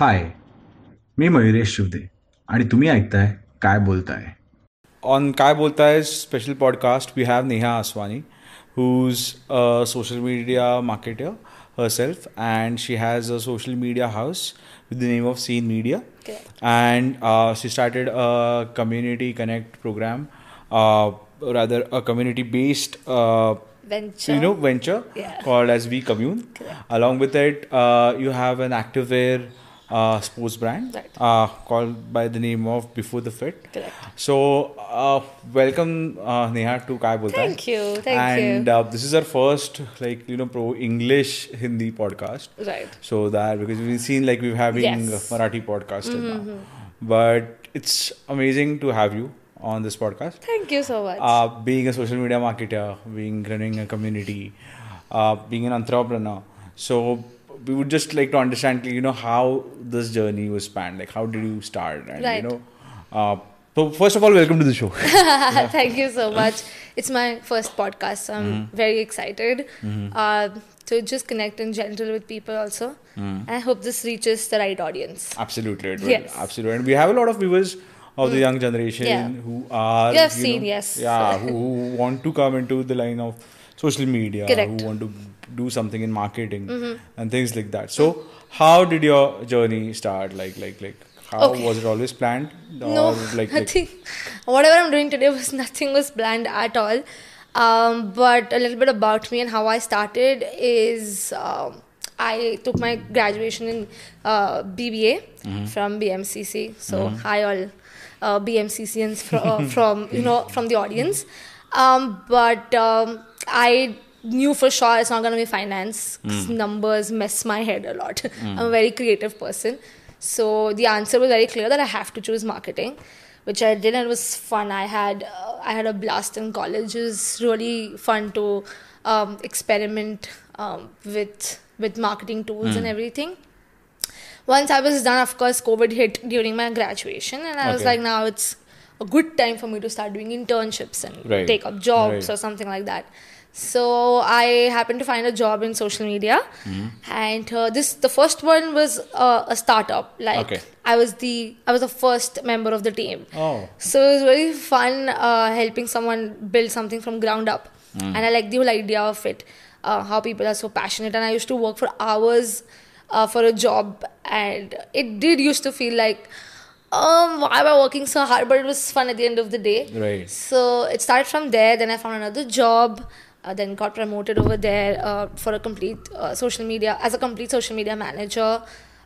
हाय मी मयुरेश शिवदे आणि तुम्ही ऐकताय काय बोलताय On Kai Bolta is special podcast, we have Neha Aswani, who's a social media herself, and she has a social media house with the name of Scene Media. Correct. And uh, she started a community connect program, uh, rather a community-based, uh, Venture. you know, venture Yeah. called as We Commune. Correct. Along with it, uh, you have an activewear uh, sports brand Right. uh, called by the name of Before the Fit. Correct. So, uh, welcome uh, Neha to Kay Boltaay Thank you, thank and, you. uh, this is our first like you know pro English Hindi podcast. Right. So that because we've seen like we're having Yes. Mm-hmm, Marathi podcast till now, but it's amazing to have you on this podcast. Thank you so much. Uh, being a social media marketer, being running a community, uh, being an entrepreneur. So we would just like to understand, you know, how this journey was spanned. Like, how did you start? And Right. you know, uh, so first of all, welcome to the show. Thank you so much. It's my first podcast, so I'm Mm-hmm. very excited uh, to just connect in general with people also. Mm. I hope this reaches the right audience. absolutely, it will. Yes. absolutely. And we have a lot of viewers of the young generation Yeah. who are, You have know, seen, yes. yeah, who, who want to come into the line of social media, Correct. Mm-hmm. who want to do something in marketing and things like that. So, how did your journey start? Like, like, like, how Okay. was it always planned? No, like, like nothing. Whatever I'm doing today was nothing was planned at all. Um, but a little bit about me and how I started is um, I took my graduation in uh, BBA Mm-hmm. from BMCC. So hi all uh, BMCCians from, from you know from the audience. Um, but um, I knew for sure it's not going to be finance. Mm. Numbers mess my head a lot. I'm a very creative person. So the answer was very clear that I have to choose marketing, which I did, and it was fun. I had uh, I had a blast in college. It was really fun to um, experiment um, with with marketing tools and everything. Once I was done, of course, COVID hit during my graduation, and I was like, now it's a good time for me to start doing internships and Right. take up jobs Right. or something like that. So I happened to find a job in social media, Mm-hmm. and uh, this the first one was uh, a startup. Like Okay. I was the I was the first member of the team. oh, So it was very fun uh, helping someone build something from ground up, Hmm. and I like the whole idea of it, uh, how people are so passionate. And I used to work for hours uh, for a job, and it did used to feel like, um, why am I working so hard? But it was fun at the end of the day. Right. So it started from there. Then I found another job. Uh, then got promoted over there uh, for a complete uh, social media as a complete social media manager.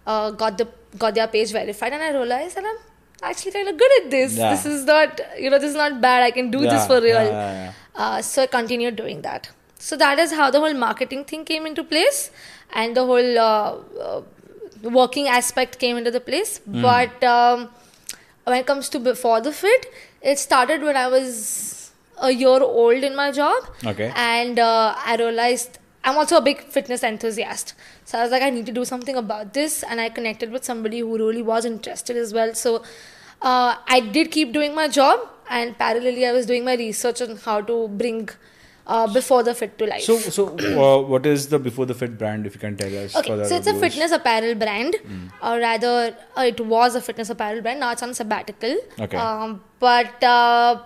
Uh, got the got their page verified, and I realized that I'm actually kind of good at this. Yeah. This is not you know this is not bad. I can do this for real. yeah, yeah, yeah. Uh, so I continued doing that. So that is how the whole marketing thing came into place, and the whole uh, uh, working aspect came into the place. Hmm. But um, when it comes to before the fit, it started when I was a year old in my job. Okay. And uh, I realized I'm also a big fitness enthusiast. So I was like, I need to do something about this. And I connected with somebody who really was interested as well. So uh, I did keep doing my job. And parallelly, I was doing my research on how to bring uh, before the fit to life. So, so uh, what is the Before the Fit brand? If you can tell us. Okay, so it's a fitness apparel brand, or rather, uh, it was a fitness apparel brand. Now it's on sabbatical. Okay. Um, but uh,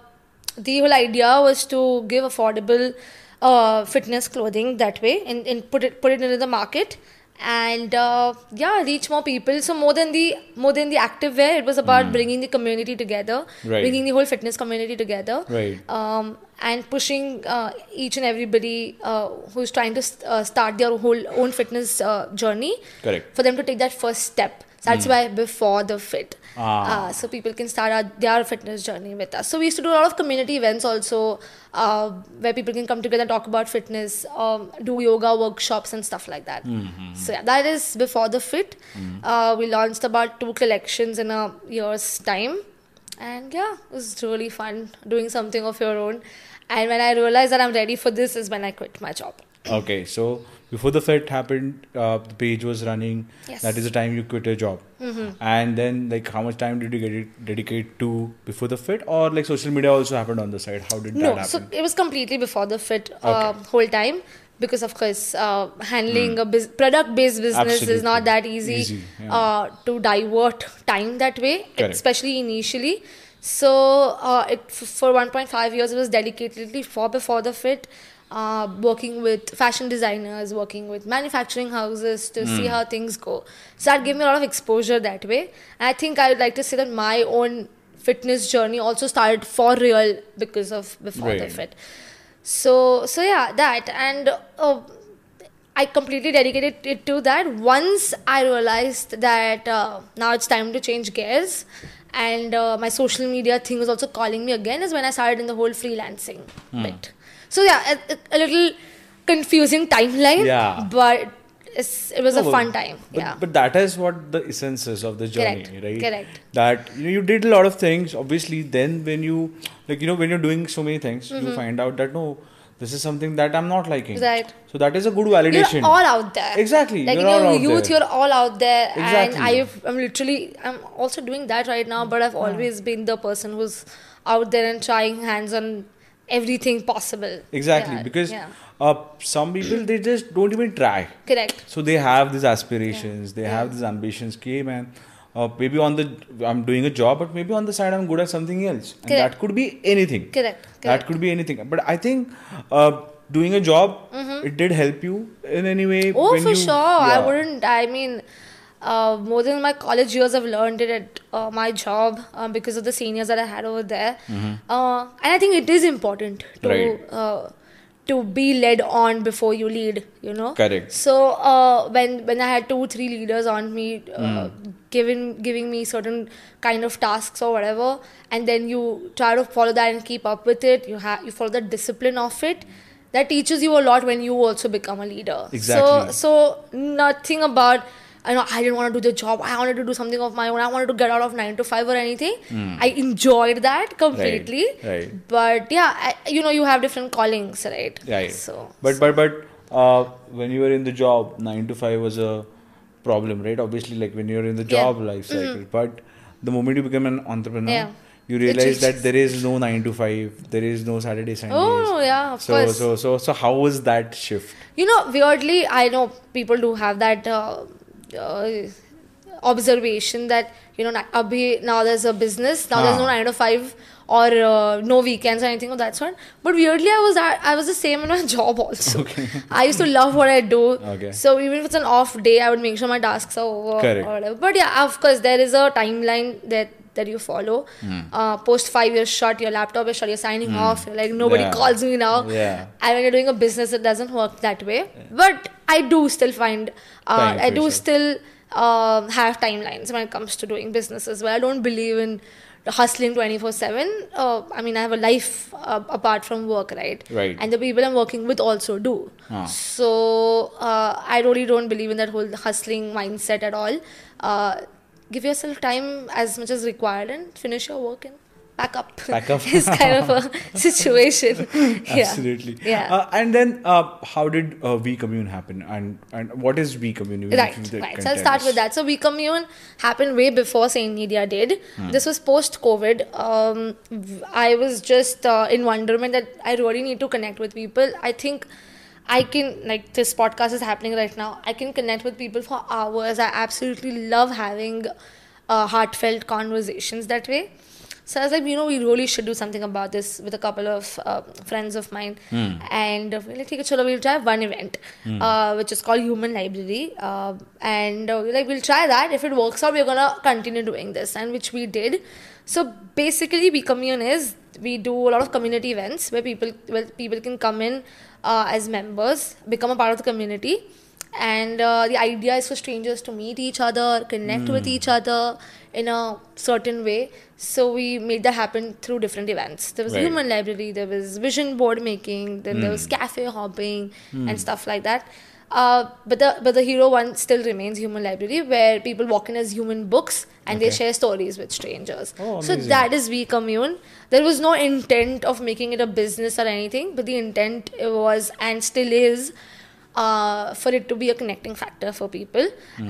the whole idea was to give affordable uh, fitness clothing that way, and, and put it put it into the market, and uh, yeah, reach more people. So more than the more than the active wear, it was about bringing the community together, Right. bringing the whole fitness community together Right. um, and pushing uh, each and everybody uh, who's trying to st- uh, start their whole own fitness uh, journey Correct. for them to take that first step. That's why before the fit, Ah. uh, so people can start our, their fitness journey with us. So we used to do a lot of community events also, uh, where people can come together and talk about fitness, um, do yoga workshops and stuff like that. So yeah, that is before the fit. Uh, we launched about two collections in a year's time, and yeah, it was really fun doing something of your own. And when I realized that I'm ready for this, is when I quit my job. Okay, so before the fit happened, uh, the page was running. Yes. That is the time you quit your job. And then, like, how much time did you get it, dedicate to before the fit, or like social media also happened on the side? How did that No, happen? so it was completely before the fit uh, Okay. whole time because of course uh, handling a bus- product-based business is not. That easy, Easy, yeah. uh, to divert time that way, Correct. especially initially. So uh, it for 1.5 years it was dedicatedly for before the fit. Uh, working with fashion designers, working with manufacturing houses to see how things go. So that gave me a lot of exposure that way. And I think I would like to say that my own fitness journey also started for real because of before the fit. So so yeah, that and uh, I completely dedicated it to that. Once I realized that uh, now it's time to change gears, and uh, my social media thing was also calling me again, is when I started in the whole freelancing Hmm. bit. So yeah, a, a- little confusing timeline, Yeah. but it's, it was No, a fun time. But, yeah, but that is what the essence is of the journey, Correct, right? correct. That you know you did a lot of things. Obviously, then when you like you know when you're doing so many things, you find out that no, this is something that I'm not liking. Mm-hmm. Right. So that is a good validation. You're all out there. Exactly, Like you're in all your out youth, there. you're all out there. Exactly. And I've, I'm literally, I'm also doing that right now, but I've always been the person who's out there and trying hands on everything possible. Exactly, Yeah, because yeah. uh, some people they just don't even try. Correct. So they have these aspirations, they have these ambitions. Okay, man. Uh, maybe on the I'm doing a job, but maybe on the side I'm good at something else, and Correct. that could be anything. Correct. That could be anything. But I think uh, doing a job it did help you in any way. Mm-hmm. Oh, for you- sure. I wouldn't. I mean, uh, more than my college years, I've learned it at uh, my job um, because of the seniors that I had over there. Uh, and I think it is important to Mm-hmm. Right. uh, to be led on before you lead. You know. Correct. So uh, when when I had two three leaders on me, uh, Hmm. giving giving me certain kind of tasks or whatever, and then you try to follow that and keep up with it. You have you follow the discipline of it. That teaches you a lot when you also become a leader. Exactly. So so nothing about. I know I didn't want to do the job. I wanted to do something of my own. I wanted to get out of nine to five or anything. I enjoyed that completely. Hmm. right. But yeah, I, you know, you have different callings, right? Right. So, but but but uh, when you were in the job, nine to five was a problem, right? Obviously, like when you're in the Yeah. job life cycle. But the moment you become an entrepreneur, Yeah. you realize that there is no nine to five, there is no Saturday Sundays. Oh, yeah, of so, course. So so so how was that shift? You know, weirdly, I know people do have that uh, uh, observation that you know, abhi, now there's a business, now there's Ah. no nine to five or uh, no weekends or anything of that sort. But weirdly, I was I, I was the same in my job also. I used to love what I do. Okay. So even if it's an off day, I would make sure my tasks are over Correct. or whatever. But yeah, of course, there is a timeline that that you follow. Hmm. Uh, post five years shut, your laptop is shut, you're signing off. You're like nobody Yeah. calls me now. Yeah. And when you're doing a business, it doesn't work that way. But I do still find, uh, I do yourself. still um have timelines when it comes to doing business as well. I don't believe in hustling 24 7. Uh, I mean, I have a life uh, apart from work, right? Right. And the people I'm working with also do. Ah. So uh, I really don't believe in that whole hustling mindset at all. Uh, give yourself time as much as required and finish your work and pack up. Pack up. it's kind of a situation. yeah. Absolutely. Yeah. Uh, and then, uh, how did uh, We Commune happen? And and what is We Commune? Right, right. So I'll start us. with that. So We Commune happened way before Saint Media did. Hmm. This was post COVID. Um, I was just uh, in wonderment that I really need to connect with people. I think I can, like, this podcast is happening right now. I can connect with people for hours. I absolutely love having uh, heartfelt conversations that way. So I was like, you know, we really should do something about this with a couple of uh, friends of mine. And uh, we're like, okay, chalo, we'll try one event, uh, which is called Human Library. Uh, and uh, we're like, we'll try that. If it works out, we're going to continue doing this. And which we did. So basically, We Commune is we do a lot of community events where people where people can come in uh, as members, become a part of the community and uh, the idea is for strangers to meet each other connect with each other in a certain way. So we made that happen through different events. There was Right. human library there was vision board making then there was cafe hopping and stuff like that. Uh, but the but the hero one still remains human library where people walk in as human books and they share stories with strangers. Oh, so that is we commune. There was no intent of making it a business or anything but the intent was and still is uh, for it to be a connecting factor for people.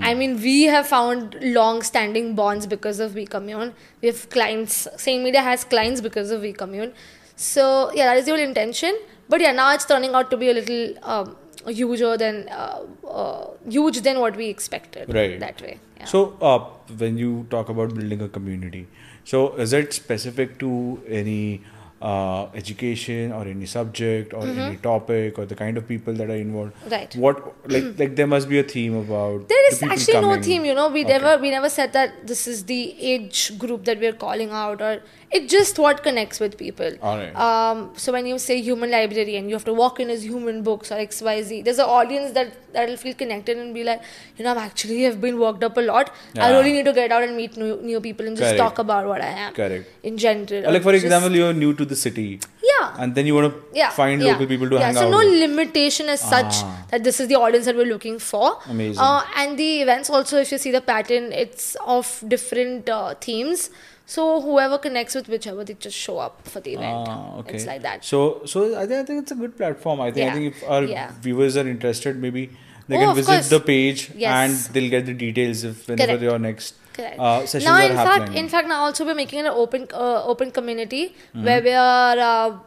I mean, we have found long-standing bonds because of We Commune. We have clients. Same Media has clients because of We Commune. So yeah, that is the whole intention. But yeah, now it's turning out to be a little um, huger than uh, uh, huge than what we expected. Right. That way. Yeah. So, uh, when you talk about building a community, so is it specific to any uh, education or any subject or any topic or the kind of people that are involved? Mm-hmm. Right. What like like there must be a theme about. there is the actually no theme, you know. We Okay. never we never said that this is the age group that we're calling out, or it's just what connects with people. Alright. Um, so when you say human librarian, you have to walk in as human books or X Y Z. There's an audience that that'll feel connected and be like, you know, I'm actually have been worked up a lot. I really need to get out and meet new, new people and just Correct. talk about what I am. Correct. In general. Or like for Just- example, you're new to the city. Yeah. And then you want to yeah, find yeah, local people to yeah. hang so out So no with. limitation as such Ah. that this is the audience that we're looking for. Amazing. Uh, and the events also, if you see the pattern, it's of different uh, themes. So whoever connects with whichever, they just show up for the event. Ah, okay. It's like that. So, so I think, I think it's a good platform. I think, I Yeah. think if our Yeah. viewers are interested, maybe they Oh, can visit course. the page Yes. and they'll get the details if whenever Correct. your next uh, now, in fact, in fact, now also we're making an open uh, open community Mm-hmm. where we are uh,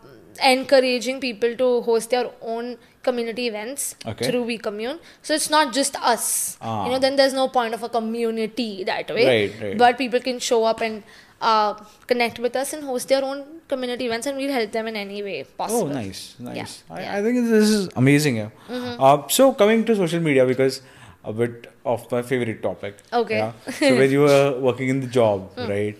encouraging people to host their own community events Okay. through We Commune. So it's not just us. Ah. You know, then there's no point of a community that way. Right, right. But people can show up and uh, connect with us and host their own community events, and we'll help them in any way possible. Oh, nice, nice. Yeah, I, yeah. Mm-hmm. I think this is amazing. Yeah. Uh, so coming to social media because a bit of my favorite topic. Okay. Yeah. So when you were working in the job, Hmm. right,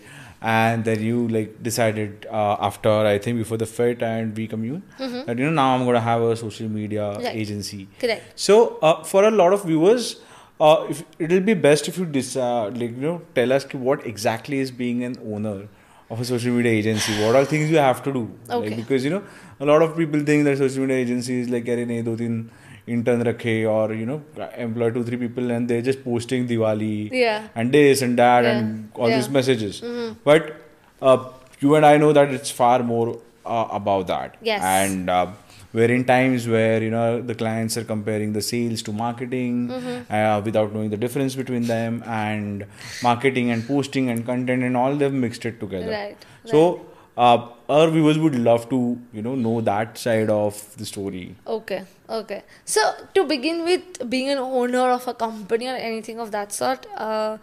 and then you like decided uh, after I think before the fit and we commune that you know now I'm gonna have a social media Mm-hmm. Right. agency. Correct. So uh, for a lot of viewers. Uh, if, it'll be best if you dis- uh, like you know tell us what exactly is being an owner of a social media agency. What are things you have to do? Okay. Like, because you know a lot of people think that social media agencies like अरे नहीं दो तीन intern rakhe or you know employ two three people and they're just posting Diwali Yeah. and this and that Yeah. and all Yeah. these messages. mm-hmm. But uh, you and I know that it's far more uh, about that. Yes. And uh, we're in times where you know the clients are comparing the sales to marketing Mm-hmm. uh, without knowing the difference between them and marketing and posting and content and all they've mixed it together. Right, So uh, our viewers would love to you know know that side of the story. Okay, okay. So to begin with, being an owner of a company or anything of that sort, uh,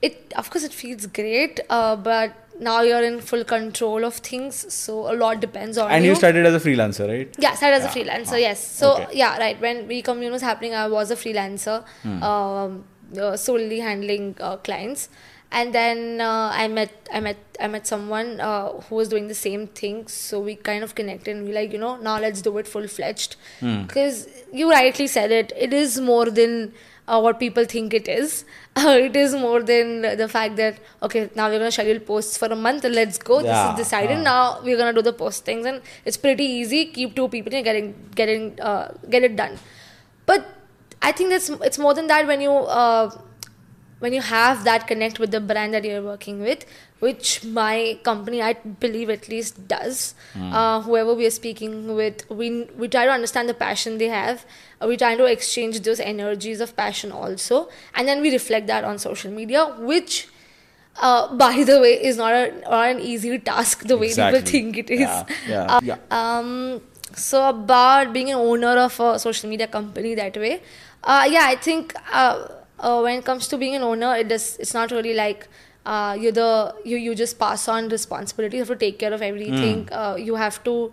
it of course it feels great, uh, but now you're in full control of things, so a lot depends on And you. you started as a freelancer, right? Yeah, started as a freelancer. Ah, Yes. So okay. yeah, right. When we commune was happening, I was a freelancer, Hmm. um, uh, solely handling uh, clients. And then uh, I met, I met, I met someone uh, who was doing the same thing. So we kind of connected, and we like, you know, now let's do it full fledged. Hmm. Because you rightly said it, it is more than uh, what people think it is. Uh, it is more than the fact that okay, now we're gonna schedule posts for a month let's go. Yeah, This is decided. uh. Now we're gonna do the postings, and it's pretty easy. Keep two people and getting getting uh, get it done. But I think that's it's more than that when you uh, when you have that connect with the brand that you're working with, which my company I believe at least does. Uh, whoever we are speaking with, we we try to understand the passion they have. Uh, we try to exchange those energies of passion also, and then we reflect that on social media, which. Uh, by the way, is not, a, not an easy task the way Exactly. people think it is. Yeah, yeah, Uh, yeah. um, so about being an owner of a social media company that way, uh, yeah, I think uh, when it comes to being an owner, it does. It's not really like uh, you're the you you just pass on responsibility. You have to take care of everything. Hmm. Uh, you have to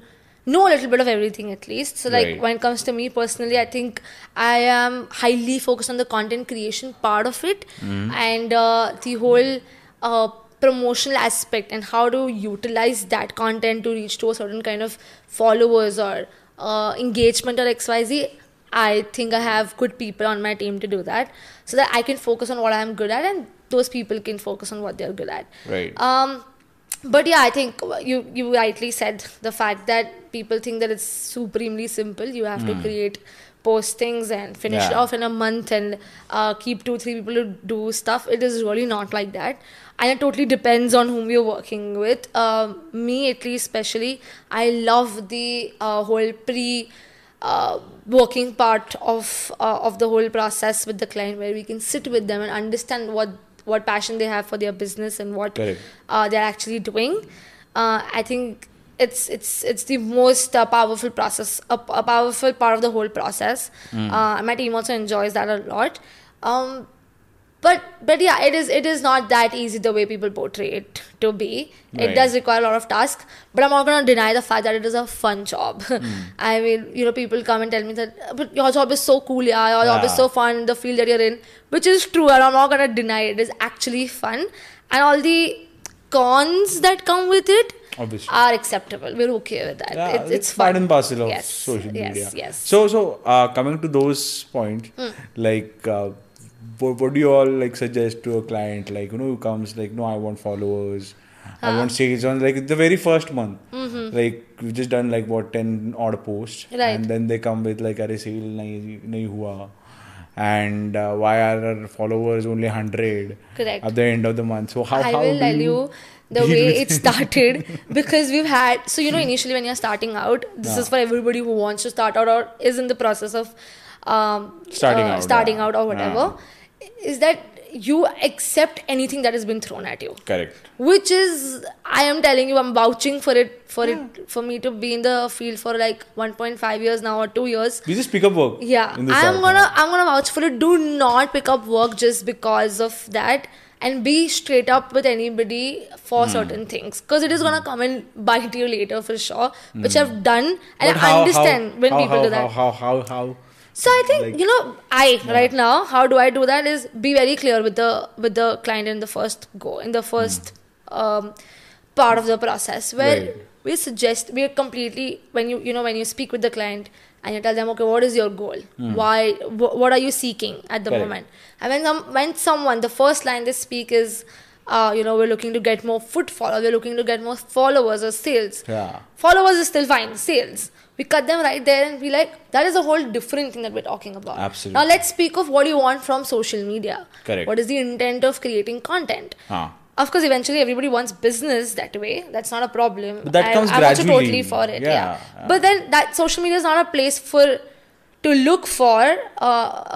know a little bit of everything at least. So like Right. when it comes to me personally, I think I am highly focused on the content creation part of it Hmm. and uh, the whole uh, promotional aspect and how to utilize that content to reach to a certain kind of followers or uh, engagement or xyz i think i have good people on my team to do that so that i can focus on what i'm good at and those people can focus on what they're good at Right. um, but yeah, I think you you rightly said the fact that people think that it's supremely simple. You have to create postings and finish it Hmm. Off in a month and uh, keep two three people to do stuff. It is really not like that, and it totally depends on whom you're working with. Um, me, at least, especially, I love the uh, whole pre. Working part of uh, of the whole process with the client where we can sit with them and understand what what passion they have for their business and what uh, they're actually doing. Uh, I think it's it's it's the most uh, powerful process, a, a powerful part of the whole process. Uh, my team also enjoys that a lot. Um, but but yeah, it is it is not that easy the way people portray it to be. It does require a lot of task but I'm not gonna deny the fact that it is a fun job. I mean, you know, people come and tell me that, but your job is so cool, yeah, your job is so fun, the field that you're in, which is true, and I'm not gonna deny it. It is actually fun, and all the cons that come with it Obviously. are acceptable. We're okay with that. Yeah, it's, it's part fun. and parcel of Yes, social yes, media. yes. So, so uh, coming to those points, Hmm. like, uh, what, what do you all like suggest to a client like you know who comes like no i want followers huh. i want sales on like the very first month mm-hmm. like we've just done like what 10 odd posts right. and then they come with like are sale nahi, nahi hua and uh, why are our followers only 100 correct at the end of the month so how i how will tell you, you the way it started because we've had so you know initially when you're starting out this yeah. is for everybody who wants to start out or is in the process of um, starting uh, out starting yeah. out or whatever yeah is that you accept anything that has been thrown at you Correct. which is i am telling you i'm vouching for it for it for me to be in the field for like 1.5 years now or 2 years We just pick up work. yeah i'm side, gonna yeah. i'm gonna vouch for it do not pick up work just because of that and be straight up with anybody for Hmm. certain things because it is gonna come and bite you later for sure which i've done and But i how- understand how- when how- people how, do that How, how, how, how? So I think Like- you know I right now how do I do that is be very clear with the with the client in the first go in the first um, part of the process where Right. we suggest we are completely when you you know when you speak with the client and you tell them okay what is your goal? Why wh- what are you seeking at the Correct. moment? And when some when someone the first line they speak is uh, you know we're looking to get more footfall or we're looking to get more followers or sales. Yeah. followers is still fine sales we cut them right there and be like that is a whole different thing that we're talking about Absolutely. now let's speak of what you want from social media Correct. what is the intent of creating content Huh. of course eventually everybody wants business that way that's not a problem But that I- comes i'm gradually. totally for it Yeah, yeah, yeah. but then that social media is not a place for to look for uh,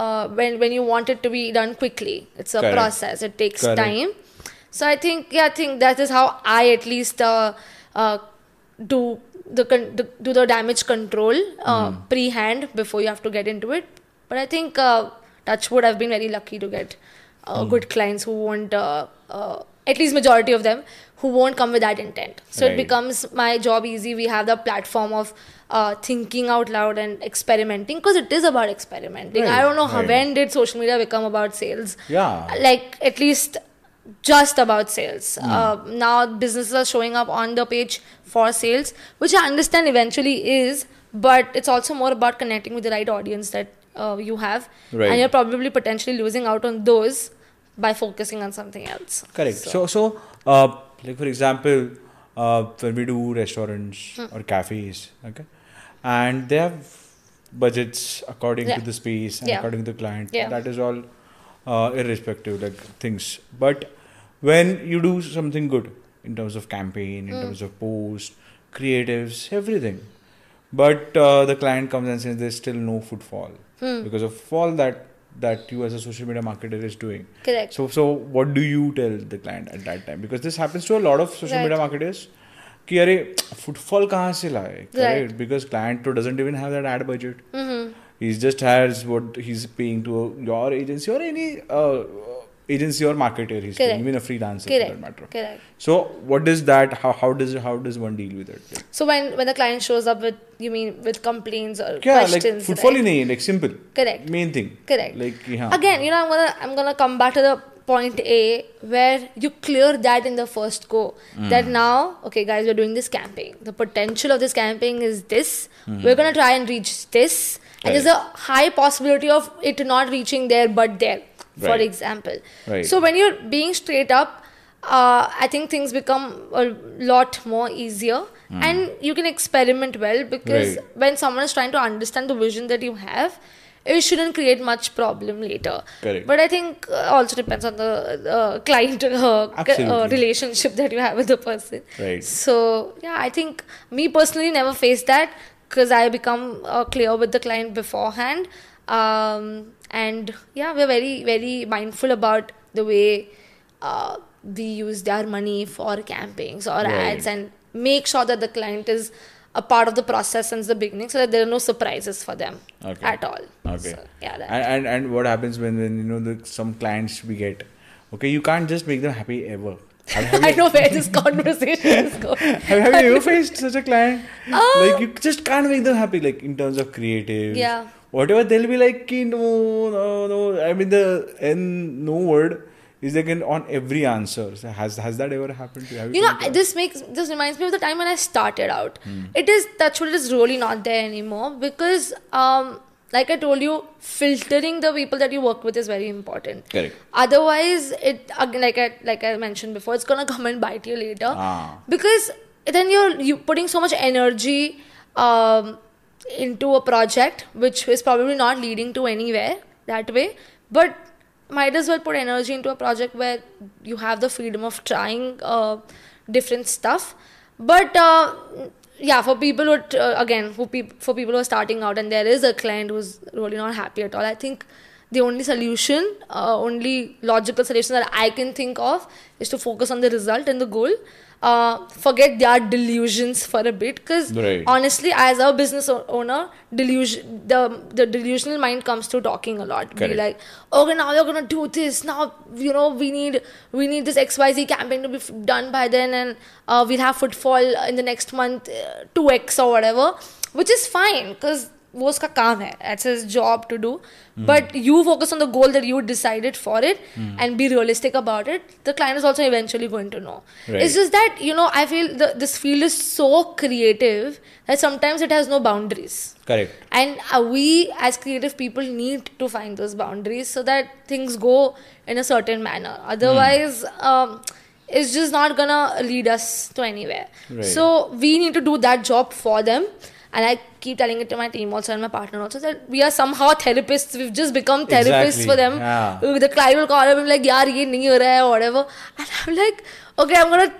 uh, when when you want it to be done quickly it's a Correct. process it takes Correct. time so i think yeah i think that is how i at least uh, uh, do the, con- the do the damage control uh, Hmm. pre-hand before you have to get into it but i think uh, touchwood i've been very lucky to get uh, Hmm. good clients who won't uh, uh, at least majority of them who won't come with that intent so Right. it becomes my job easy we have the platform of uh, thinking out loud and experimenting because it is about experimenting i don't know how right. when did social media become about sales Yeah. like at least just about sales. Hmm. Uh, now businesses are showing up on the page for sales, which I understand eventually is, but it's also more about connecting with the right audience that uh, you have, Right. and you're probably potentially losing out on those by focusing on something else. Correct. So, so, uh, like for example, uh, when we do restaurants Hmm. or cafes, okay, and they have budgets according Yeah. to the space and Yeah. according to the client. Yeah. That is all uh, irrespective, like things. But when you do something good in terms of campaign, Hmm. in terms of post, creatives, everything, but uh, the client comes and says there's still no footfall Hmm. because of all that that you as a social media marketer is doing. Correct. So, so what do you tell the client at that time? Because this happens to a lot of social Right. media marketers. कि अरे footfall कहाँ से लाए Right. Correct because client तो doesn't even have that ad budget Mm-hmm. he just has what he's paying to your agency or any uh, agency or marketer he's doing, even a freelancer Correct. for that matter. Correct. So what is that? How how does how does one deal with it? Like, so when when the client shows up with you mean with complaints or yeah, questions? Like footfall right? like simple. Correct. Main thing. Correct. Like yeah. Again, you know, I'm gonna I'm gonna come back to the point A where you clear that in the first go. Mm. That now, okay, guys, we're doing this camping. The potential of this camping is this. Mm. We're gonna try and reach this. Right. And there's a high possibility of it not reaching there but there. For Right. example. Right. So when you're being straight up. Uh, I think things become a lot more easier, and you can experiment well because. Right. when someone is trying to understand the vision that you have, it shouldn't create much problem later. Correct. But I think uh, also depends on the uh, client uh, c- uh, relationship that you have with the person. Right. So yeah, I think me personally never faced that because I become uh, clear with the client beforehand, um, and yeah, we're very very mindful about the way uh, we use their money for campaigns or Right. ads and make sure that the client is a part of the process since the beginning so that there are no surprises for them Okay. at all. Okay. So, yeah, that. and, and and what happens when when you know the some clients we get okay you can't just make them happy ever I know where this conversation is going. have, you ever faced such a client Uh, like you just can't make them happy like in terms of creative Yeah. Whatever they'll be like "Ki, no no no i mean the n no word is like in, on every answer so has has that ever happened to you Have you know this makes this reminds me of the time when i started out Hmm. it is that's what it is really not there anymore because um like i told you filtering the people that you work with is very important Correct. otherwise it again like i like i mentioned before it's gonna come and bite you later Ah. because then you're you putting so much energy um, into a project which is probably not leading to anywhere that way but might as well put energy into a project where you have the freedom of trying uh, different stuff. But uh, yeah for people who uh, again who peop- for people who are starting out and there is a client who's really not happy at all i think the only solution uh, only logical solution that i can think of is to focus on the result and the goal uh, forget their delusions for a bit because Right. honestly as a business owner delusion the the delusional mind comes to talking a lot. Be like okay now you're gonna do this. Now you know we need we need this xyz campaign to be f- done by then and uh, we'll have footfall in the next month uh, 2x or whatever which is fine because वो उसका काम है that's his job to do but you focus on the goal that you decided for it and be realistic about it the client is also eventually going to know Right. it's just that you know i feel the, this field is so creative that sometimes it has no boundaries correct and uh, we as creative people need to find those boundaries so that things go in a certain manner otherwise um, it's just not gonna lead us to anywhere Right. so we need to do that job for them and i keep telling it to my team also and my partner also that we are somehow therapists we've just become therapists Exactly. for them Yeah. The client will call up and be like yaar ye nahi ho raha hai or whatever and i'm like okay i'm gonna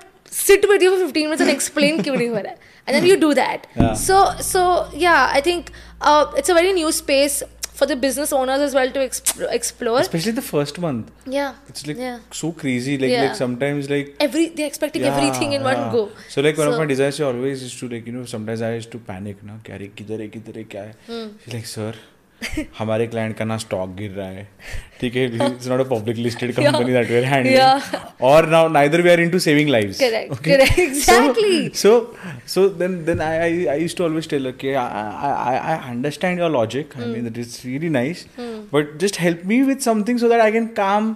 sit with you for 15 minutes and explain kyun nahi ho raha hai and then you do that Yeah. so so yeah i think uh, it's a very new space for the business owners as well to exp- explore. Especially the first month. Yeah. It's like yeah. so crazy. Like yeah. like sometimes like every they're expecting yeah, everything in one go. So like one so, of my desires always is to like you know sometimes i used to panic na kya re kidhar hai kidhar hai kya hai? Hmm. she's like sir हमारे client का ना stock गिर रहा है। ठीक है it's not a public listed company that we are handling और now neither we are into saving lives correct correct exactly so so then then I I I used to always tell कि I I understand your logic I mean that is really nice but just help me with something so that I can काम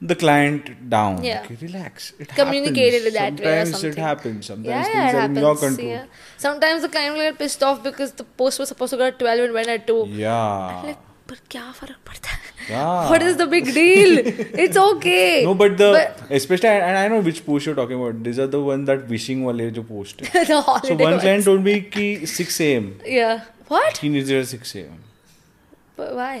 the client down. Yeah. Okay, relax. It Communicated happens. that Sometimes way. Sometimes it happens. Sometimes yeah, things yeah, it are happens. in your control. Yeah. Sometimes the client will get pissed off because the post was supposed to go at 12 and went at 2. Yeah. Like, पर क्या फ़र्क पड़ता है what is the big deal it's okay no but the specially and I know which post you talking about this are the one that wishing वाले जो post है so one client told me कि 6 am या what he needs it at 6 am why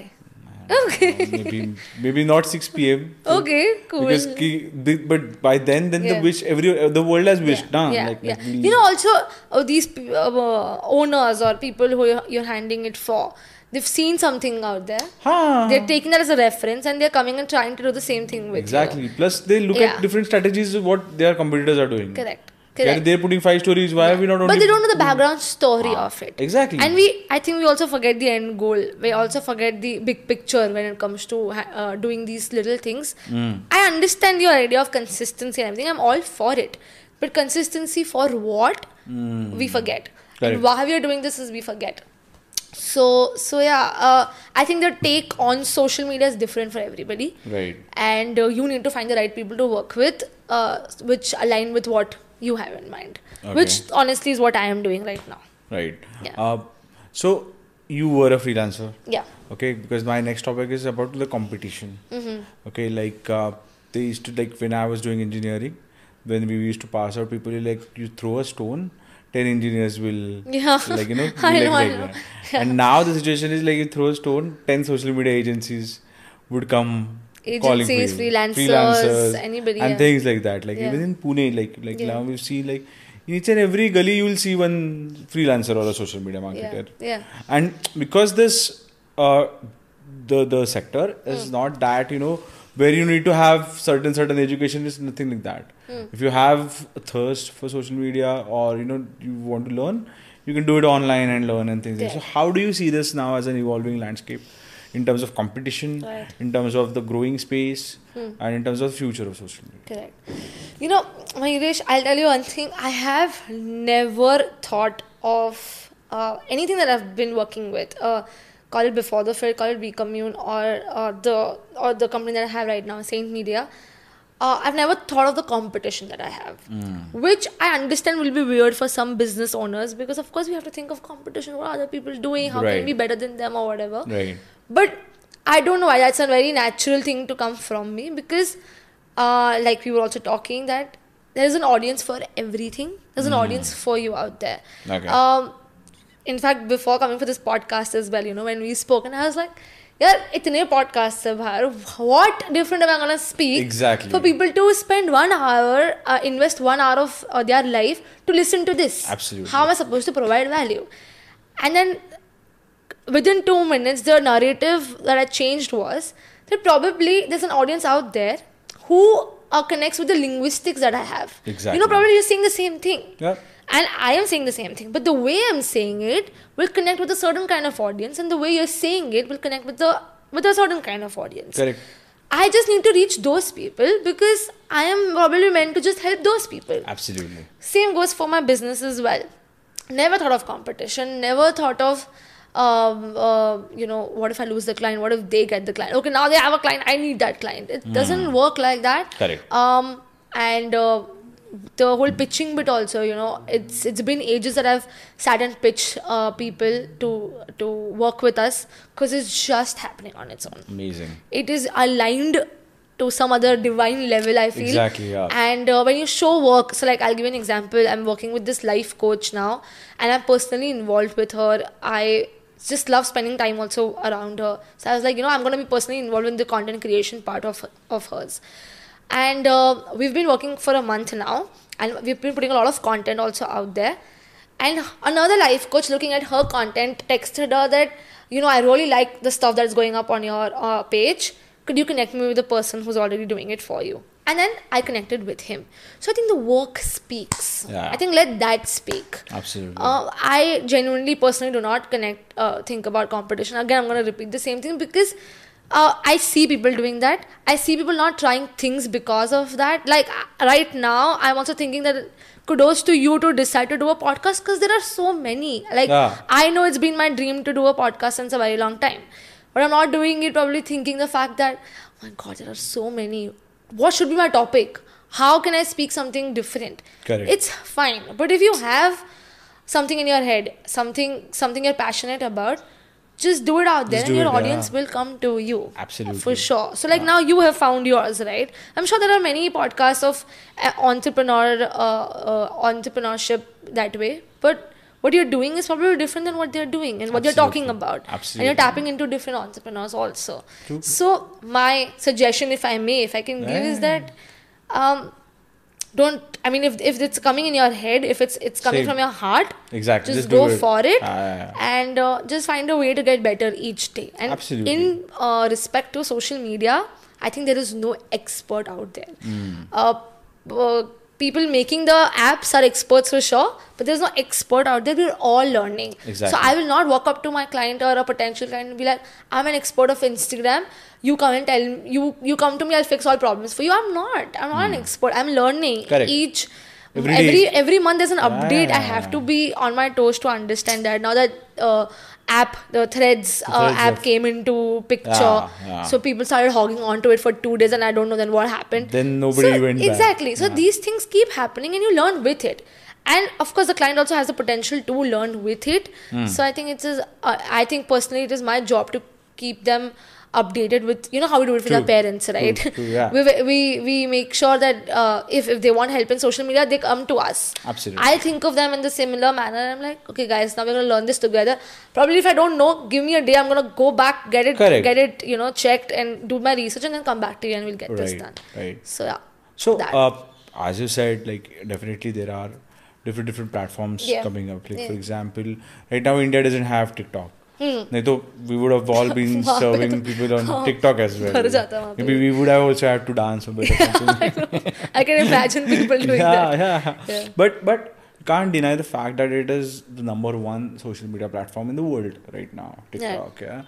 Okay. maybe maybe not 6 p.m. Okay, cool. Because ki, the, but by then then Yeah. the wish every uh, the world has wished yeah, nah, yeah, like, yeah. like you know also uh, these uh, owners or people who you're, you're handing it for they've seen something out there Huh. they're taking that as a reference and they're coming and trying to do the same thing with exactly you plus they look Yeah. at different strategies of what their competitors are doing correct correct. They're putting five stories why are we not only but they don't know the background story Ah, of it. exactly. And we i think we also forget the end goal. We also forget the big picture when it comes to uh, doing these little things. Hmm. i understand your idea of consistency and everything. I'm all for it. But consistency for what? We forget. Correct. and why we are doing this is we forget. So so yeah uh, i think the take on social media is different for everybody. Right. And uh, you need to find the right people to work with uh, which align with what you have in mind which honestly is what i am doing right now right Yeah. uh, so you were a freelancer yeah okay because my next topic is about the competition Mm-hmm. okay like uh, they used to like when i was doing engineering when we used to pass out people like you throw a stone 10 engineers will Yeah. like you know, I know, like, I like know. that. and now the situation is like you throw a stone 10 social media agencies would come Agencies, you. freelancers, anybody, and yeah. things like that like Yeah. even in pune like like Yeah. now we've seen like in each and every gully you will see one freelancer or a social media marketer yeah yeah and because this uh, the the sector is Hmm. not that you know where you need to have certain certain education is nothing like that Hmm. if you have a thirst for social media or you know you want to learn you can do it online and learn and things like so how do you see this now as an evolving landscape in terms of competition Right. in terms of the growing space Hmm. and in terms of future of social media Correct. You know, Mayuresh, I'll tell you one thing. I have never thought of uh, anything that I've been working with. Uh, call it Before the Fit, call it We Commune, or uh, the or the company that I have right now, Saint Media. Uh, I've never thought of the competition that I have, which I understand will be weird for some business owners because, of course, we have to think of competition. What are other people doing? How Right. can we be better than them or whatever? right But I don't know why that's a very natural thing to come from me because, uh, like we were also talking, that there's an audience for everything. There's an audience for you out there. Okay. Um, in fact, before coming for this podcast as well, you know, when we spoke, and I was like, yeah, itne podcasts hai bahar. What different am I gonna speak? Exactly. For people to spend one hour, uh, invest one hour of uh, their life to listen to this. Absolutely. How am I supposed within two minutes, the narrative that I changed was that probably there's an audience out there who uh, connects with the linguistics that I have. Exactly. You know, probably you're saying the same thing. Yeah. And I am saying the same thing. But the way I'm saying it will connect with a certain kind of audience, and the way you're saying it will connect with the with a certain kind of audience. correct I just need to reach those people because I am probably meant to just help those people. absolutely Same goes for my business as well. Never thought of competition. Never thought of, um, uh, you know, what if I lose the client? What if they get the client? Okay, now they have a client. I need that client. It doesn't work like that. Correct. Um, and uh, the whole pitching bit also, you know, it's it's been ages that I've sat and pitched uh, people to to work with us because it's just happening on its own amazing it is aligned to some other divine level i feel Exactly, yeah. and uh, when you show work so like i'll give you an example i'm working with this life coach now and i'm personally involved with her i just love spending time also around her. So i was like you know i'm going to be personally involved in the content creation part of of hers. And uh, we've been working for a month now and we've been putting a lot of content also out there. And another life coach looking at her content texted her that you know i really like the stuff that's going up on your uh, page. Could you connect me with the person who's already doing it for you and then i connected with him so i think the work speaks Yeah. i think let that speak absolutely uh, I genuinely personally do not connect, uh, think about competition. Again, I'm going to repeat the same thing because uh, I see people doing that. I see people not trying things because of that. Like uh, right now, I'm also thinking that kudos to you to decide to do a podcast because there are so many. Like Yeah. I know it's been my dream to do a podcast since a very long time, but I'm not doing it probably thinking the fact that oh my god, there are so many. What should be my topic? How can I speak something different? Correct. It's fine, but if you have something in your head, something something you're passionate about, just do it out there, Just and your it, yeah. audience will come to you. Absolutely. for sure. So like now you have found yours, right? I'm sure there are many podcasts of uh, entrepreneur uh, uh, entrepreneurship that way, but what you're doing is probably different than what they're doing and what you're talking Absolutely. about. And you're tapping into different entrepreneurs also. So my suggestion, if I may, if I can give, is that um, don't. I mean, if if it's coming in your head, if it's it's coming Same. from your heart, Exactly. just, Just go it. for it Ah, yeah, yeah. and uh, just find a way to get better each day. And Absolutely. in uh, respect to social media, I think there is no expert out there. Hmm. Uh, uh, people making the apps are experts for sure, but there's no expert out there. We're all learning. exactly. So I will not walk up to my client or a potential client and be like, "I'm an expert of Instagram. You come and tell me, you you come to me. I'll fix all problems for you." I'm not. I'm not an expert. I'm learning Hmm. Correct. each. Every Every every month there's an update. I have to be on my toes to understand that. Now that uh, app, the Threads, uh, Threads app came into picture, Yeah, yeah. so people started hogging onto it for two days, and I don't know then what happened. Then nobody So- went back. Exactly. So Yeah. these things keep happening, and you learn with it. And of course, the client also has the potential to learn with it. Hmm. So I think it's. Uh, I think personally, it is my job to keep them updated with you know how we do it with our parents right True, true, yeah. we, we we make sure that uh, if if they want help in social media they come to us Absolutely. I think of them in the similar manner. I'm like, okay, guys, now we're gonna learn this together. Probably if I don't know, give me a day. I'm gonna go back, get it, Correct. get it, you know, checked, and do my research, and then come back to you, and we'll get this done. right. So yeah. So, uh, as you said, like definitely there are different different platforms Yeah. coming up. Like Yeah. for example, right now India doesn't have TikTok. नहीं तो we would have all been Hmm. वहाँ पे serving तो- people on हाँ, TikTok as well. भर जाता वहाँ पे। Maybe we would have also had to dance a bit or something. I can imagine people doing yeah, that. yeah, Yeah. But but can't deny the fact that it is the number one social media platform in the world right now. TikTok, yeah.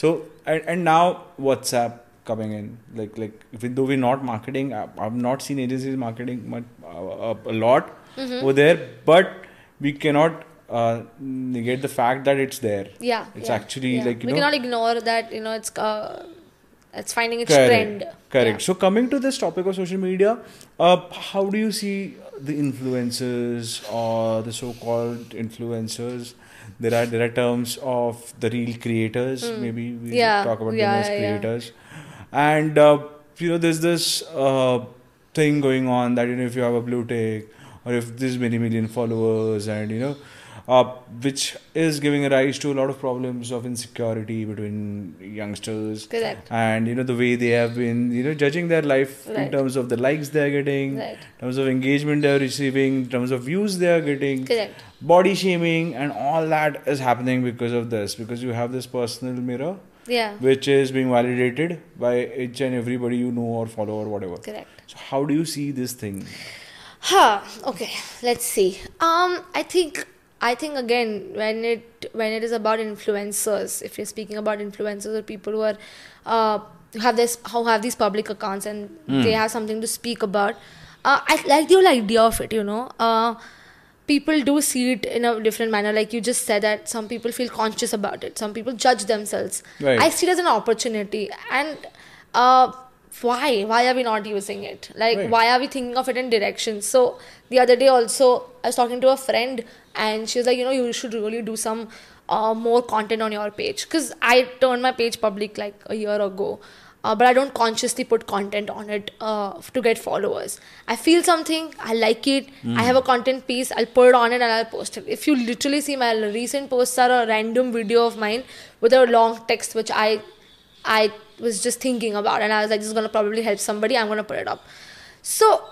So and, and now WhatsApp coming in like like even though we're not marketing, I- I've not seen agencies marketing much, uh, a lot Mm-hmm. over there, but we cannot uh, negate the fact that it's there. Yeah. It's yeah, actually yeah. like you we know cannot ignore that. You know, it's uh, it's finding its correct, trend. Correct. Yeah. So coming to this topic of social media, uh, how do you see the influencers or the so-called influencers? There are there are terms of the real creators. Maybe we. Yeah, talk about yeah, them as creators, and uh, you know there's this uh, thing going on that you know if you have a blue tick or if there's many million followers and you know uh, which is giving rise to a lot of problems of insecurity between youngsters Correct. and you know the way they have been you know judging their life in terms of the likes they're getting Right. in terms of engagement they're receiving in terms of views they're getting Correct. body shaming and all that is happening because of this because you have this personal mirror Yeah. which is being validated by each and everybody you know or follow or whatever Correct. so how do you see this thing Huh. Okay. Let's see. Um, I think I think again when it when it is about influencers, if you're speaking about influencers or people who are uh, have this who have these public accounts and they have something to speak about, uh, I like the whole idea of it. You know. Uh, people do see it in a different manner like you just said that some people feel conscious about it some people judge themselves Right. i see it as an opportunity and uh, why why are we not using it like Right. why are we thinking of it in directions so the other day also i was talking to a friend and she was like you know you should really do some uh, more content on your page because i turned my page public like a year ago uh, but I don't consciously put content on it uh, to get followers. I feel something, I like it, I have a content piece, I'll put it on it and I'll post it. If you literally see my recent posts are a random video of mine with a long text which I I was just thinking about and I was like, this is gonna probably help somebody, I'm gonna put it up. So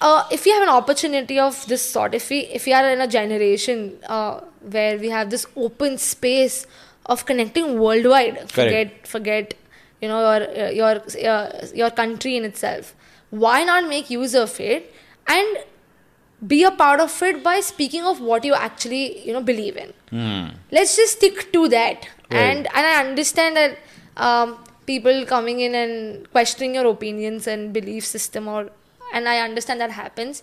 uh, if we have an opportunity of this sort, if we if we are in a generation uh, where we have this open space of connecting worldwide, forget forget you know your your uh, your country in itself. Why not make use of it and be a part of it by speaking of what you actually you know believe in let's just stick to that and and i understand that um, people coming in and questioning your opinions and belief system or and i understand that happens.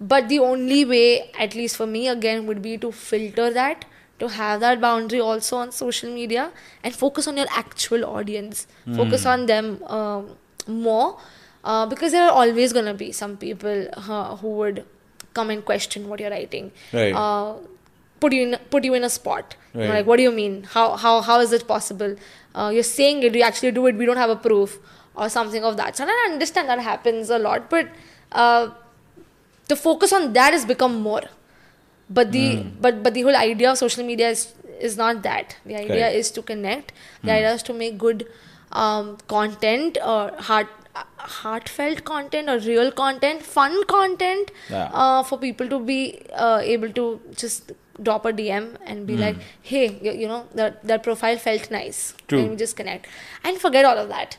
But the only way at least for me again would be to filter that to have that boundary also on social media and focus on your actual audience. Focus on them um, more uh, because there are always going to be some people uh, who would come and question what you're writing. Right. uh, put you in put you in a spot. You know, like what do you mean? How how how is it possible uh, you're saying it you actually do it we don't have a proof or something of that so i understand that happens a lot but uh, the focus on that has become more but the Hmm. but but the whole idea of social media is is not that the idea Correct. is to connect the idea is to make good um, content or heart heartfelt content or real content fun content Yeah. uh, for people to be uh, able to just drop a DM and be mm. like, hey, you, you, know, that, that profile felt nice. True. me just connect? And forget all of that.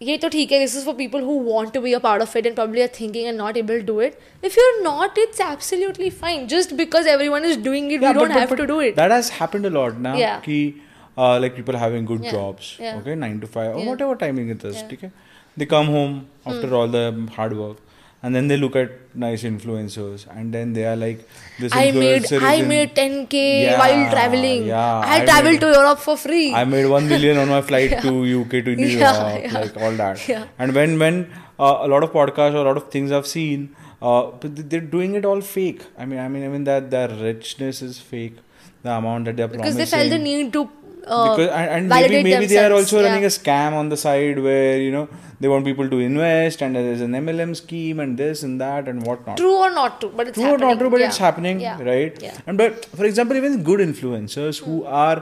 Yeah, to theek. This is for people who want to be a part of it and probably are thinking and not able to do it. If you're not, it's absolutely fine. Just because everyone is doing it, yeah, you don't but, have but, to do it. That has happened a lot now. Yeah. Ki, uh, like people having good yeah. jobs. Yeah. Okay, nine to five or whatever timing it is. Yeah. Okay? They come home hmm. after all the hard work and then they look at nice influencers, and then they are like, "This I made I made 10k Yeah, while traveling yeah, I, I traveled made- to Europe for free I made one million on my flight to UK to New Yeah, York, yeah. like all that. Yeah. And when when uh, a lot of podcasts or a lot of things I've seen, uh, they- they're doing it all fake. I mean, I mean, I mean that their richness is fake. The amount that they're because promising. they felt the need to uh, because and, and maybe maybe they are also running a scam on the side where you know they want people to invest and there's an MLM scheme and this and that and whatnot. true or not true but it's True or happening. not true, but Yeah. it's happening, Yeah. right? Yeah. And but for example, even good influencers who are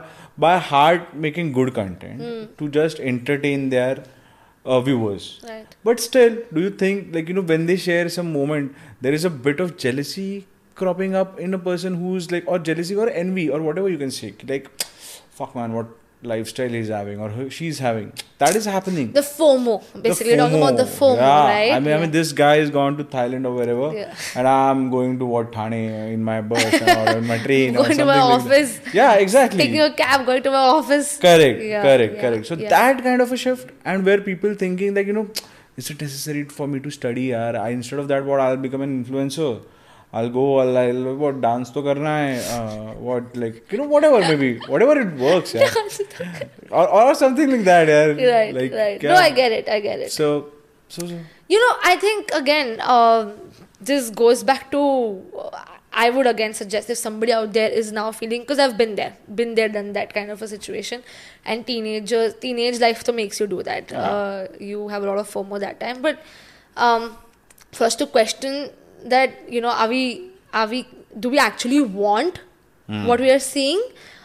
by heart making good content Hmm. to just entertain their uh, viewers. Right. But still, do you think like you know when they share some moment, there is a bit of jealousy cropping up in a person who's like or jealousy or envy or whatever you can say. Like, fuck man, what lifestyle he's having or she's having. That is happening. The FOMO, basically, The talking about the FOMO, yeah. right? I mean, I mean, this guy has gone to Thailand or wherever, Yeah. and I'm going to what Thane in my bus or in my train or Going to my like office. That. Yeah, exactly. Taking a cab, going to my office. correct, Yeah, correct, yeah, correct. So yeah. that kind of a shift, and where people thinking like you know, is it necessary for me to study? Or I instead of that, what I'll become an influencer. I'll go. I'll, I'll what dance to karna hai. Uh, what like you know whatever maybe whatever it works. Yeah. or, or something like that. Yeah. right, like, right. yeah. No, I get it, I get it. So, so, so You know, I think again, um this goes back to. uh, I would again suggest if somebody out there is now feeling because I've been there, been there, done that kind of a situation, and teenagers, teenage life to makes you do that. Uh, you have a lot of FOMO that time, but um, first to question that you know, are we, are we, do we actually want what we are seeing?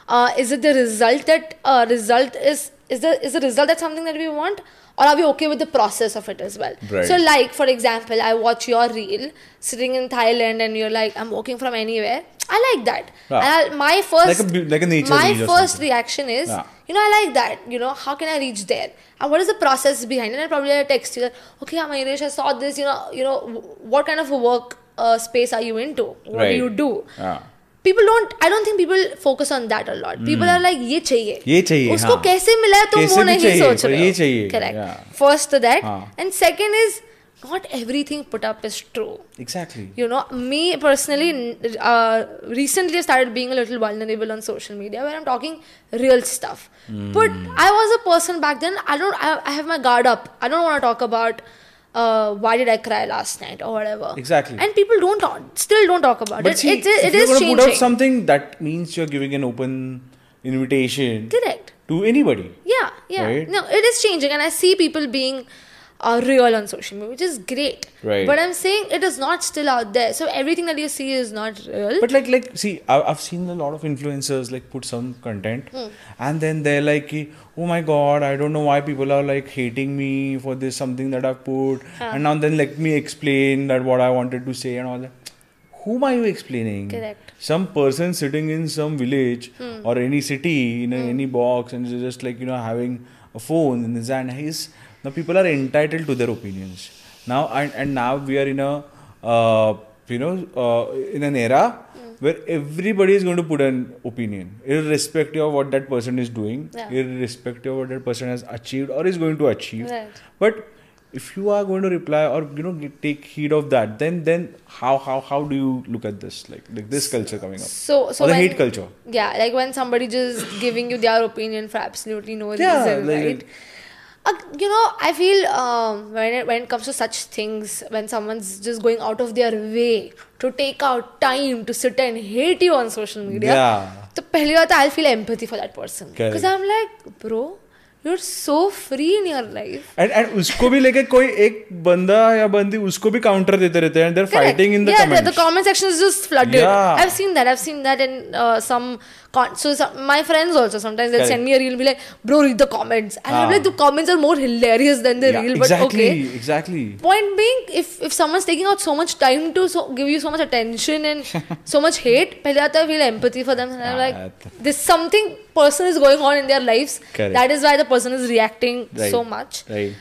Uh, is it the result that uh, result is is the is the result that something that we want, or are we okay with the process of it as well? Right. So, like for example, I watch your reel sitting in Thailand, and you're like, I'm working from anywhere. I like that. Yeah. And I, my first, Like a like a nature my first reaction is, Yeah. you know, I like that. You know, how can I reach there? And what is the process behind it? And probably I text you that, okay, Mayuresh, I saw this. You know, you know, what kind of a work uh, space are you into? What Right. do you do? yeah. People don't i don't think people focus on that a lot people are like ये चाहिए Hmm. ये चाहिए, उसको हाँ. कैसे मिला है तुम वो नहीं सोच रहे ये चाहिए, first that हाँ. and second is not everything put up is true Exactly. you know me personally uh, recently I started being a little vulnerable on social media where i'm talking real stuff Hmm. but i was a person back then i don't i, I have my guard up i don't want to talk about uh, why did I cry last night or whatever. Exactly. And people don't talk, still don't talk about But it. see, it, it, if it you're gonna changing. put out something, that means you're giving an open invitation Correct. to anybody. Yeah, yeah. Right? No, it is changing, and I see people being uh, real on social media, which is great. Right. But I'm saying it is not still out there. So everything that you see is not real. But like, like, see, I- I've seen a lot of influencers like put some content, Hmm. and then they're like, "Oh my God, I don't know why people are like hating me for this something that I've put," and now then let me explain that what I wanted to say and all that. Whom are you explaining? Correct. Some person sitting in some village Hmm. or any city in a, any box and just like you know having a phone in his hand. He's now people are entitled to their opinions. Now and, and now we are in a uh, you know uh, in an era where everybody is going to put an opinion, irrespective of what that person is doing, Yeah. irrespective of what that person has achieved or is going to achieve. Right. But if you are going to reply or you know take heed of that, then then how how how do you look at this like like this culture coming up So, so or the when, hate culture? Yeah, like when somebody just giving you their opinion for absolutely no Yeah, reason, like- right? uh, you know i feel um, when it, when it comes to such things when someone's just going out of their way to take out time to sit and hate you on social media yeah. तो पहली बात I feel empathy for that person because I am like bro you are so free in your life and उसको भी लेके कोई एक बंदा या बंदी उसको भी काउंटर देते रहते हैं they're fighting in the comments या the comment section is just flooded I have seen that I have seen that in some con- so some, my friends also sometimes they'll Correct. send me a reel be like bro read the comments and i'm like ah. the comments are more hilarious than the Yeah, reel but okay exactly. point being if if someone's taking out so much time to so, give you so much attention and so much hate pehle aata empathy for them and i'm ah, like there's something personal is going on in their lives Correct. that is why the person is reacting Right. so much Right.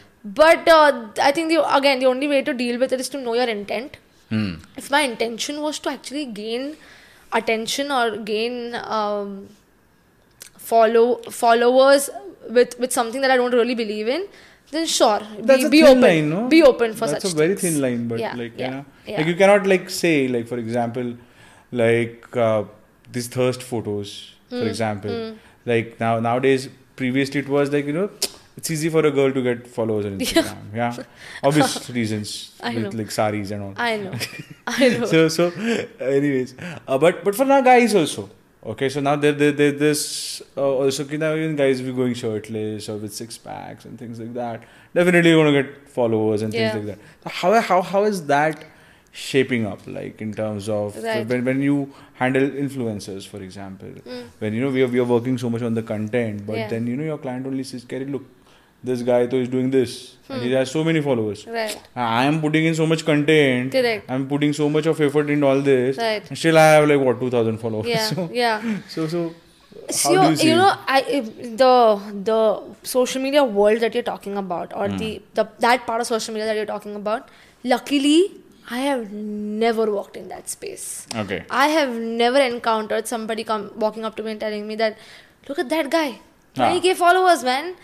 but uh, i think the, again the only way to deal with it is to know your intent Hmm. if my intention was to actually gain attention or gain um, follow followers with with something that I don't really believe in, then sure, that's be, be open, line no be open for that's such. a very things. thin line but Yeah, like yeah, you know yeah. like you cannot like say like for example like uh, these thirst photos Hmm, for example like now nowadays previously it was like you know it's easy for a girl to get followers on Instagram yeah, obvious reasons I with know. like saris and all I know, I know. so so anyways uh, but but for now guys also okay so now there, there, there this uh, also ki now even guys be going shirtless or with six packs and things like that definitely you're gonna get followers and things Yeah. like that so how how how is that shaping up like in terms of Right. when, when you handle influencers for example when you know we are, we are working so much on the content but. Yeah. then you know your client only says Kerry look this guy though is doing this and Hmm. he has so many followers right, I am putting in so much content. Correct. I'm putting so much of effort into all this. Right. And still, I have like what two thousand followers. yeah, So, yeah. so, so, So, you see you know, I the the social media world that you're talking about, or Hmm. the, the that part of social media that you're talking about. Luckily, I have never walked in that space. Okay. I have never encountered somebody come walking up to me and telling me that, look at that guy, 20k followers, man,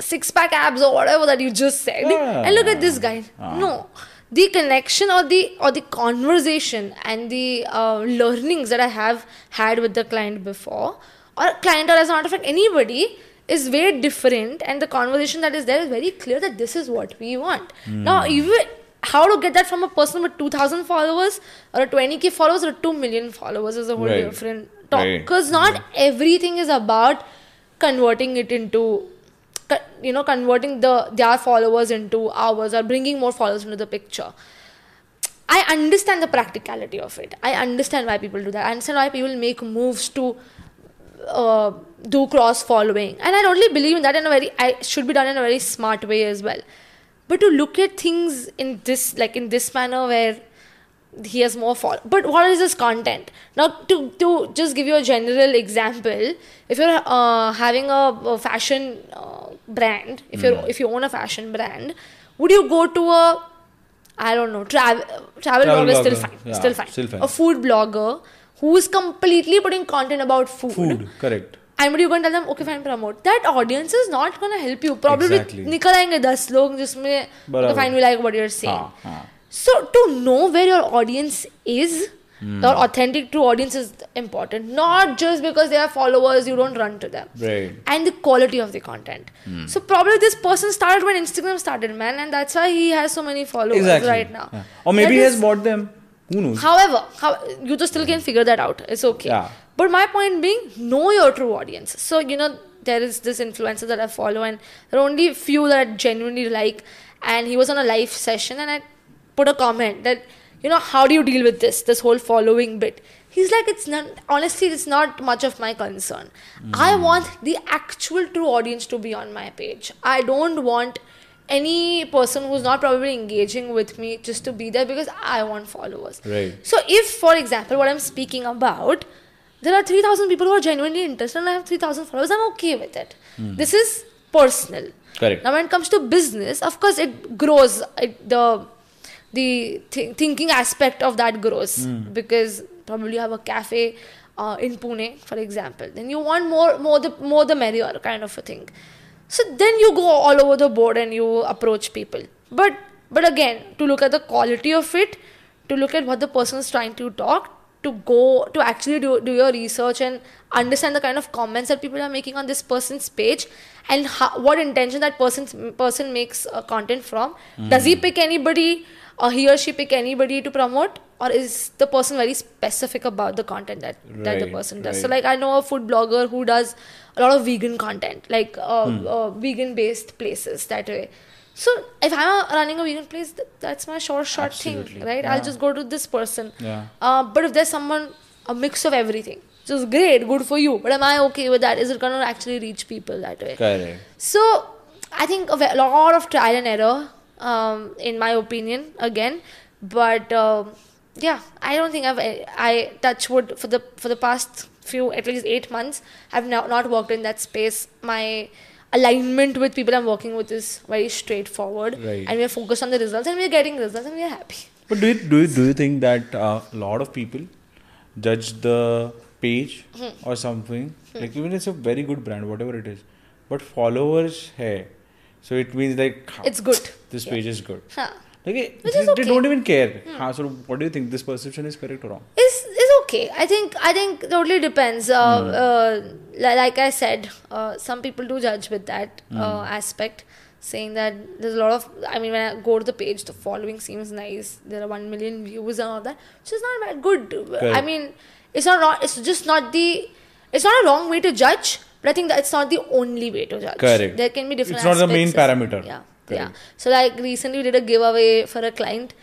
six pack abs or whatever that you just said, Yeah. and look at this ah. guy. No, the connection or the or the conversation and the uh, learnings that I have had with the client before, or client or as a matter of fact anybody is very different, and the conversation that is there is very clear that this is what we want. Hmm. Now, even how to get that from a person with 2000 followers or a 20k followers or 2 million followers is a whole Right. different talk Right. because not hmm. everything is about converting it into you know converting the their followers into ours or bringing more followers into the picture. I understand the practicality of it. I understand why people do that. I understand why people make moves to uh, do cross following. And i totally believe in that in a very i should be done in a very smart way as well. But to look at things in this like in this manner where he has more follow but what is his content now to to just give you a general example if you're uh, having a, a fashion uh, brand if you're if you own a fashion brand would you go to a I don't know travel travel, Travel blogger is still blogger, fine yeah, still fine still fine. a food blogger who is completely putting content about Food, correct. and but you're going to tell them okay fine promote that audience is not going to help you probably Exactly. निकल आएंगे दस लोग जिसमें okay बराबर. fine we like what you're saying हाँ, हाँ. so to know where your audience is Hmm. your authentic true audience is important not just because they are followers you don't run to them Right. and the quality of the content Hmm. so probably this person started when instagram started man and that's why he has so many followers Exactly. right now Yeah. Or maybe That he is- has bought them. Who knows? However, how, you just still can figure that out. It's okay. Yeah. But my point being, know your true audience. So you know there is this influencer that I follow, and there are only few that I genuinely like. And he was on a live session, and I put a comment that you know how do you deal with this this whole following bit. He's like, it's not honestly, it's not much of my concern. Mm. I want the actual true audience to be on my page. I don't want any person who's not probably engaging with me just to be there because I want followers. Right. So if, for example, what I'm speaking about, there are 3,000 people who are genuinely interested and I have 3,000 followers, I'm okay with it. Hmm. This is personal. Correct. Now, when it comes to business, of course, it grows. It, the the th- thinking aspect of that grows because probably you have a cafe uh, in Pune, for example. Then you want more, more the more the merrier kind of a thing. So then you go all over the board and you approach people. But but again, to look at the quality of it, to look at what the person is trying to talk, to go to actually do, do your research and understand the kind of comments that people are making on this person's page and how, what intention that person person makes uh, content from. Does he pick anybody or he or she pick anybody to promote or is the person very specific about the content that, that the person does? So like I know a food blogger who does a lot of vegan content, like uh, uh, vegan based places that way. So if I'm running a vegan place, th- that's my short short thing, right? Yeah. I'll just go to this person. Yeah. Uh, but if there's someone a mix of everything, which is great, good for you. But am I okay with that? Is it gonna actually reach people that way? Correct. So I think a lot of trial and error, um, in my opinion, again. But um yeah, I don't think I've I touch wood for the for the past few at least eight months. I've now not worked in that space. My alignment with people I'm working with is very straightforward, Right. and we're focused on the results, and we're getting results, and we're happy. But do you, do you, do you think that uh, a lot of people judge the page Hmm. or something like even it's a very good brand whatever it is but followers hai so it means like It's good. this Yeah. page is good Huh. like it- Which they, is they okay. Hmm. don't even care Ha, so what do you think this perception is correct or wrong is is okay. I think I think totally depends. Uh, uh, like I said, uh, some people do judge with that uh, aspect, saying that there's a lot of. I mean, when I go to the page, the following seems nice. There are one million views and all that, which is not that good. I mean, it's not wrong. It's just not the. It's not a wrong way to judge, but I think that it's not the only way to judge. Correct. There can be different. It's not the main parameter. Yeah, Correct. yeah. So like recently we did a giveaway for a client,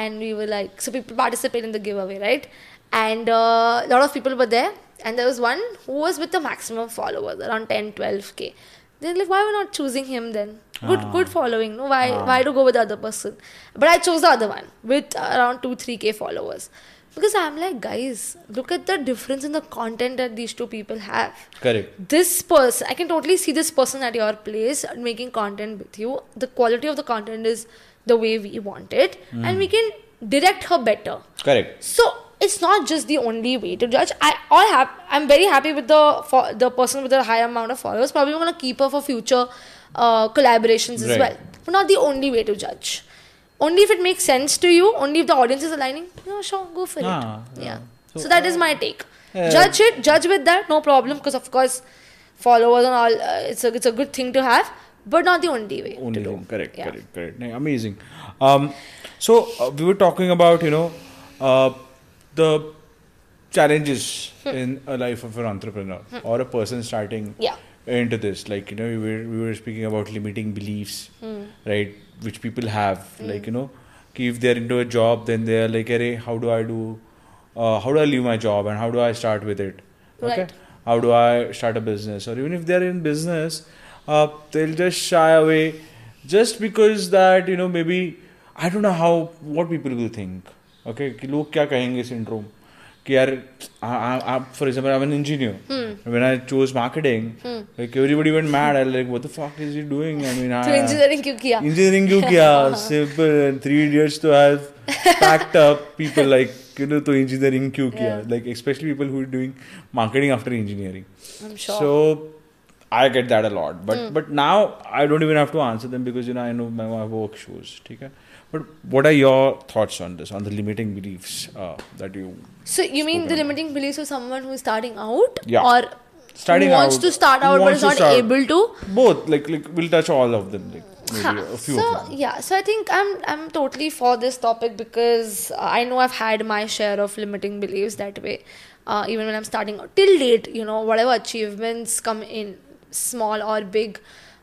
and we were like, so people participate in the giveaway, right? And uh, a lot of people were there, and there was one who was with the maximum followers, around 10, 12k. They're like, why are we not choosing him then? Good, Ah. good following. No, why, why to go with the other person? But I chose the other one with around two, three k followers. Because I'm like, guys, look at the difference in the content that these two people have. Correct. This person, I can totally see this person at your place making content with you. The quality of the content is the way we want it, and we can direct her better. Correct. So it's not just the only way to judge. I all have. I'm very happy with the for the person with the high amount of followers. Probably want to keep her for future uh, collaborations as Right. well. But not the only way to judge. Only if it makes sense to you. Only if the audience is aligning. Yeah, sure, go for Ah, it. yeah. Yeah. So, So, that is my take. yeah. Judge it. Judge with that. No problem. Because of course, followers and all. Uh, it's a it's a good thing to have. But not the only way Only to do. Correct. Yeah. Correct. Correct. Amazing. Um, so uh, we were talking about you know uh, the challenges in a life of an entrepreneur or a person starting Yeah. into this. Like you know, we were we were speaking about limiting beliefs, right? Which people have. Like you know, ki if they're into a job, then they're like, "Arey, how do I do? Uh, how do I leave my job and how do I start with it? Okay, Right. how do I start a business? Or even if they're in business, uh, they'll just shy away just because that you know maybe I don't know how what people will think. Okay, कि लोग क्या कहेंगे syndrome कि यार आप for example I am an engineer when I chose marketing like everybody went mad I like what the fuck is he doing I mean I engineering क्यों किया? Engineering क्यों किया? Simple three years to have packed up people like you know तो engineering क्यों किया? Like specially people who are doing marketing after engineering so I get that a lot but but now I don't even have to answer them because you know I know my work work ठीक है? But what are your thoughts on this on the limiting beliefs uh, that you So you mean the limiting beliefs of someone who is starting out, Yeah. or Starting who wants out, to start out but is not start. able to? both like like we'll touch all of them like maybe Huh. a few so of them yeah, so I think I'm I'm totally for this topic because I know I've had my share of limiting beliefs that way. Uh, even when I'm starting out till date, you know, whatever achievements come in, small or big,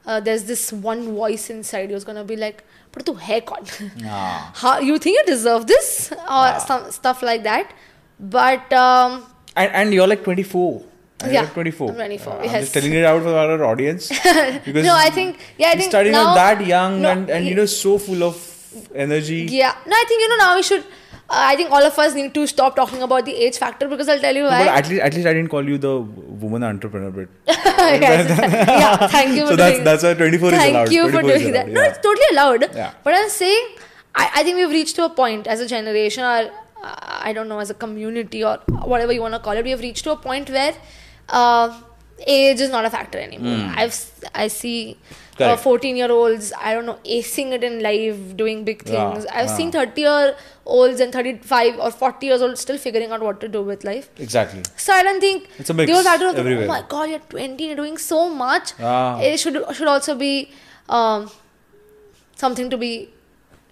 uh, there's this one voice inside you is gonna be like, "But hai kaun? Ah. How you think you deserve this or some stuff like that?" But um, And, and you're like 24. And Yeah, you're 24. I'm 24, Uh, I'm just telling it out for our audience. Because No, I think- yeah, I think starting now- out that young no, and, and you know so full of energy. Yeah, no, I think you know now we should. Uh, I think all of us need to stop talking about the age factor because I'll tell you No, why. but at least, at least I didn't call you the woman entrepreneur bit. Yes. yeah, thank you for So that's- doing that's why 24 is allowed. Thank you for doing that. allowed, No, it's totally allowed. Yeah. But I'm saying, I, I think we've reached to a point as a generation, or uh, I don't know, as a community, or whatever you want to call it, we have reached to a point where uh, age is not a factor anymore. I've s- I see. Uh, Hmm. 14 year olds, I don't know, acing it in life, doing big Yeah, things. I've yeah. seen 30 year olds and 35 or 40 years old still figuring out what to do with life. Exactly. So I don't think It's a mix factor of everywhere. oh my god, you're 20, you're doing so much. Ah. It should should also be um, something to be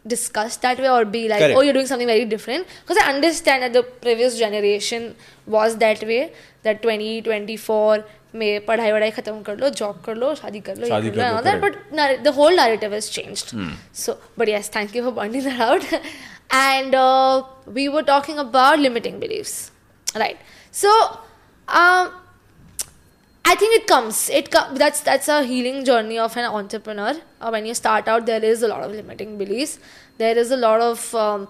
discussed that way or be like, Correct. oh, you're doing something very different. Because I understand that the previous generation was that way. That 20, 24 में पढ़ाई वढ़ाई खत्म कर लो job कर लो शादी कर लो ये शादी कर कर लो लो, and all that correct. but narr- the whole narrative has changed so but yes thank you for pointing that out and uh, we I think it comes. It com- that's that's a healing journey of an entrepreneur. Uh, when you start out, there is a lot of limiting beliefs. There is a lot of um,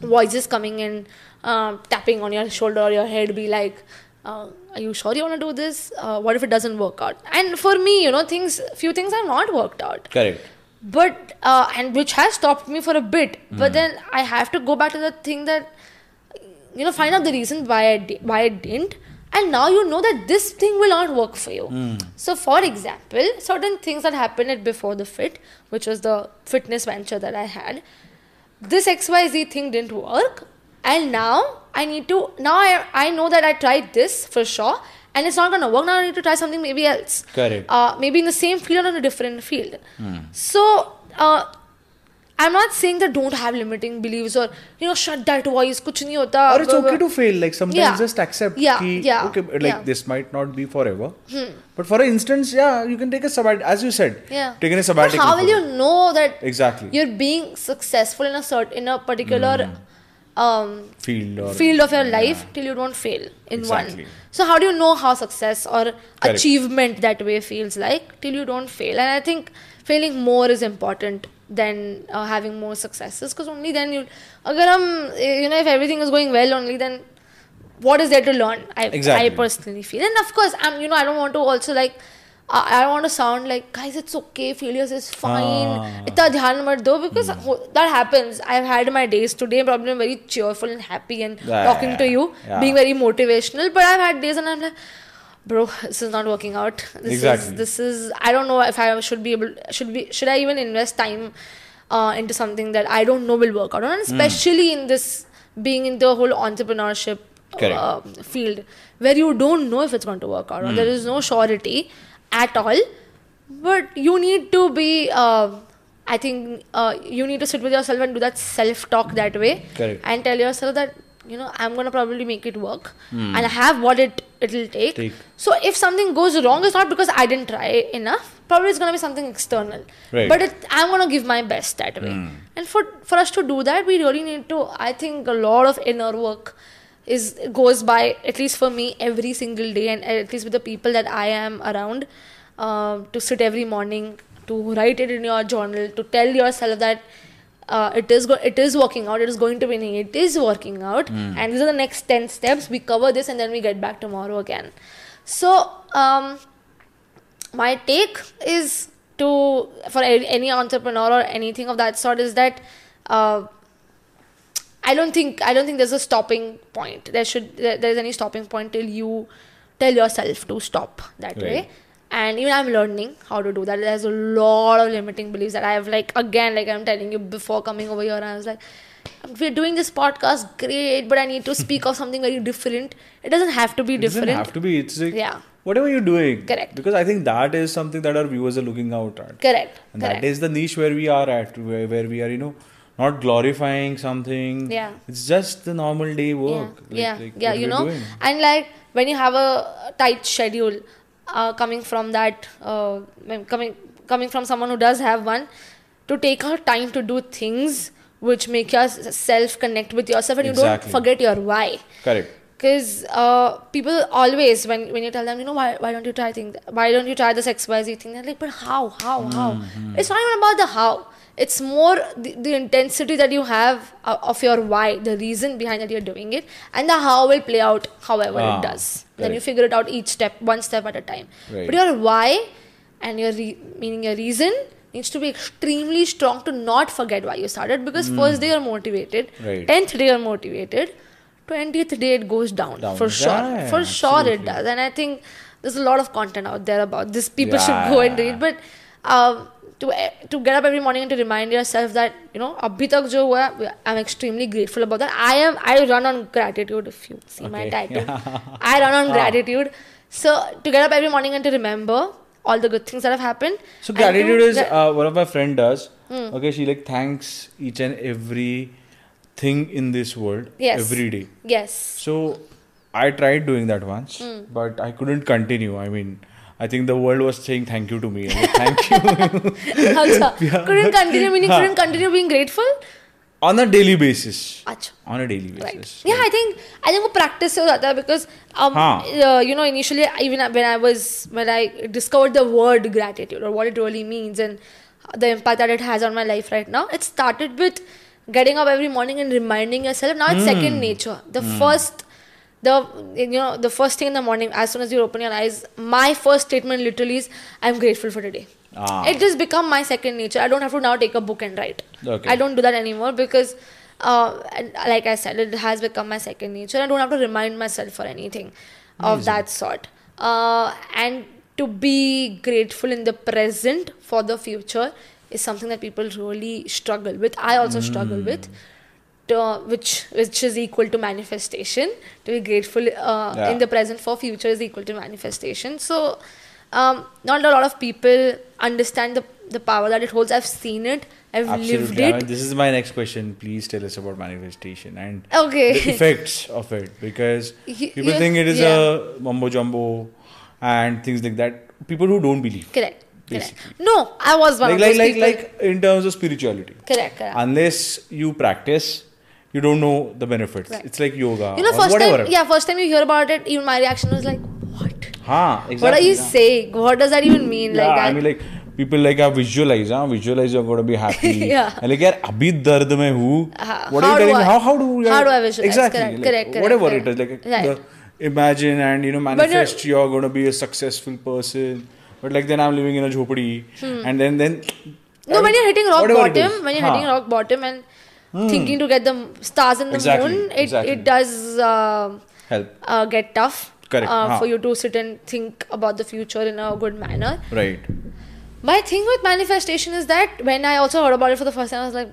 voices coming in, um, tapping on your shoulder or your head, be like, uh, "Are you sure you want to do this? Uh, what if it doesn't work out?" And for me, you know, things, few things have not worked out Correct. but uh, and which has stopped me for a bit but then i have to go back to the thing that you know find out the reason why i di- why i didn't and now you know that this thing will not work for you. So for example certain things that happened at before the fit which was the fitness venture that i had this xyz thing didn't work. And now i need to now i, I know that i tried this for sure and it's not going to work. Now i need to try something maybe else. Correct. uh, maybe in the same field or in a different field. So, uh, I'm not saying that don't have limiting beliefs or you know shut that voice. Kuch nahi hota, or it's okay to fail. Like sometimes yeah. just accept. Yeah, ki, yeah. Okay, like yeah. this might not be forever. Hmm. But for instance, yeah, you can take a sabbatical, as you said. Yeah. Taking a sabbatical. But how will you know that exactly you're being successful in a certain in a particular. Mm. Um, field or, field of your life yeah. till you don't fail in exactly. one. So how do you know how success or Correct. achievement that way feels like till you don't fail? And I think failing more is important than uh, having more successes. Because only then you agar hum, you know if everything is going well only then what is there to learn? I, Exactly. I personally feel. And of course I'm you know I don't want to also like I don't want to sound like guys it's okay failures is fine. Ah. itna dhyan mat do because ho- that happens. I've had my days today probably I'm very cheerful and happy and Yeah, talking to you yeah. being very motivational. But I've had days and I'm like bro this is not working out this Exactly. is this is I don't know if I should be able should be should I even invest time uh, into something that I don't know will work out Hmm. and especially in this being in the whole entrepreneurship uh, field where you don't know if it's going to work out or Hmm. there is no surety at all but you need to be uh, I think uh, you need to sit with yourself and do that self talk that way Correct. and tell yourself that you know I'm gonna probably make it work and I have what it it'll take. Take. So if something goes wrong, it's not because I didn't try enough. Probably it's gonna be something external. Right. But it, I'm gonna give my best that way. And for for us to do that, we really need to. I think a lot of inner work is goes by at least for me every single day, and at least with the people that I am around, uh, to sit every morning to write it in your journal to tell yourself that uh, it is go- it is working out. It is going to be. It is working out, and these are the next ten steps. We cover this, and then we get back tomorrow again. So, um, my take is to for any entrepreneur or anything of that sort is that uh, I don't think I don't think there's a stopping point. There should there, there's any stopping point till you tell yourself to stop that Right. way. And even I'm learning how to do that. There's a lot of limiting beliefs that I have like again, like I'm telling you before coming over here, I was like, we're doing this podcast, great, but I need to speak of something very different. It doesn't have to be different. It doesn't have to be. It's like Yeah. whatever you're doing. Correct. Because I think that is something that our viewers are looking out at. Correct. And correct. that is the niche where we are at, where, where we are, you know, not glorifying something. Yeah. It's just the normal day work. Yeah, yeah, like yeah. You know, doing. and like when you have a tight schedule, uh, coming from that, uh, coming coming from someone who does have one, to take our time to do things which make yourself connect with yourself, and you Exactly. don't forget your why. Correct. Because uh, people always, when, when you tell them, you know, why, why don't you try things? Why don't you try this XYZ thing? They're like, but how? How? How? Mm-hmm. It's not even about the how. It's more the, the intensity that you have uh, of your why, the reason behind that you're doing it, and the how will play out however Ah, it does. Then you figure it out each step, one step at a time. Right. But your why and your re- meaning your reason needs to be extremely strong to not forget why you started because first day you're motivated. Right. tenth day you're motivated, twentieth day it goes down, Down. for sure. Yeah, for sure it does, and I think there's a lot of content out there about this. People Yeah. should go and read, but. Um, to, to get up every morning and to remind yourself that you know abhi tak jo hua I'm extremely grateful about that. I am I run on gratitude. If you see my Okay. title, I run on gratitude. So to get up every morning and to remember all the good things that have happened. So and to gratitude is uh, one of my friend does. Hmm. Okay, she like thanks each and every thing in this world Yes. every day. yes. So I tried doing that once, Hmm. but I couldn't continue. I mean, I think the world was saying thank you to me. I'm like, thank you Acha. Couldn't continue meaning Huh. couldn't continue being grateful. on a daily basis. Acha. On a daily Right. basis. Yeah, I think I think वो practice से हो जाता है because um हाँ. uh, you know initially even when I was when I discovered the word gratitude or what it really means and the impact that it has on my life right now, it started with getting up every morning and reminding yourself. Now it's Hmm. second nature. The first the you know the first thing in the morning as soon as you open your eyes my first statement literally is i'm grateful for today. Ah. it just become my second nature. I don't have to now take a book and write. Okay. i don't do that anymore because uh, like i said it has become my second nature. I don't have to remind myself for anything of that sort. Uh, and to be grateful in the present for the future is something that people really struggle with. I also struggle with to, which which is equal to manifestation to be grateful uh, Yeah. in the present for future is equal to manifestation so um, not a lot of people understand the the power that it holds i've seen it i've lived Absolutely. I it mean, this is my next question. Please tell us about manifestation and Okay. the effects of it because people yeah, think it is yeah. a mumbo jumbo and things like that. People who don't believe. correct correct Basically. no i was one Like of like those like people like in terms of spirituality. correct correct Unless you practice, you don't know the benefits. Right. It's like yoga. You know, first whatever. time, yeah, first time you hear about it, even my reaction was like, what? Huh, exactly. What are you saying? What does that even mean? yeah, like, I, I mean, like people like I visualize, huh? Visualize you're gonna be happy. yeah. And like, yaar, abhi dard mein hu. What are you telling I, me? How how do you? How do I visualize? Exactly. Correct. Like, correct. Whatever correct. it is, like right. imagine and you know uh, manifest you're gonna be a successful person. But like then I'm living in a jhopadi, hmm. and then then. No, when you're hitting rock bottom, when you're huh. hitting rock bottom, and thinking to get the stars in the Exactly, moon, it, exactly. it does uh, help. uh, get tough Correct, uh, for you to sit and think about the future in a good manner. Right. My thing with manifestation is that when I also heard about it for the first time, I was like,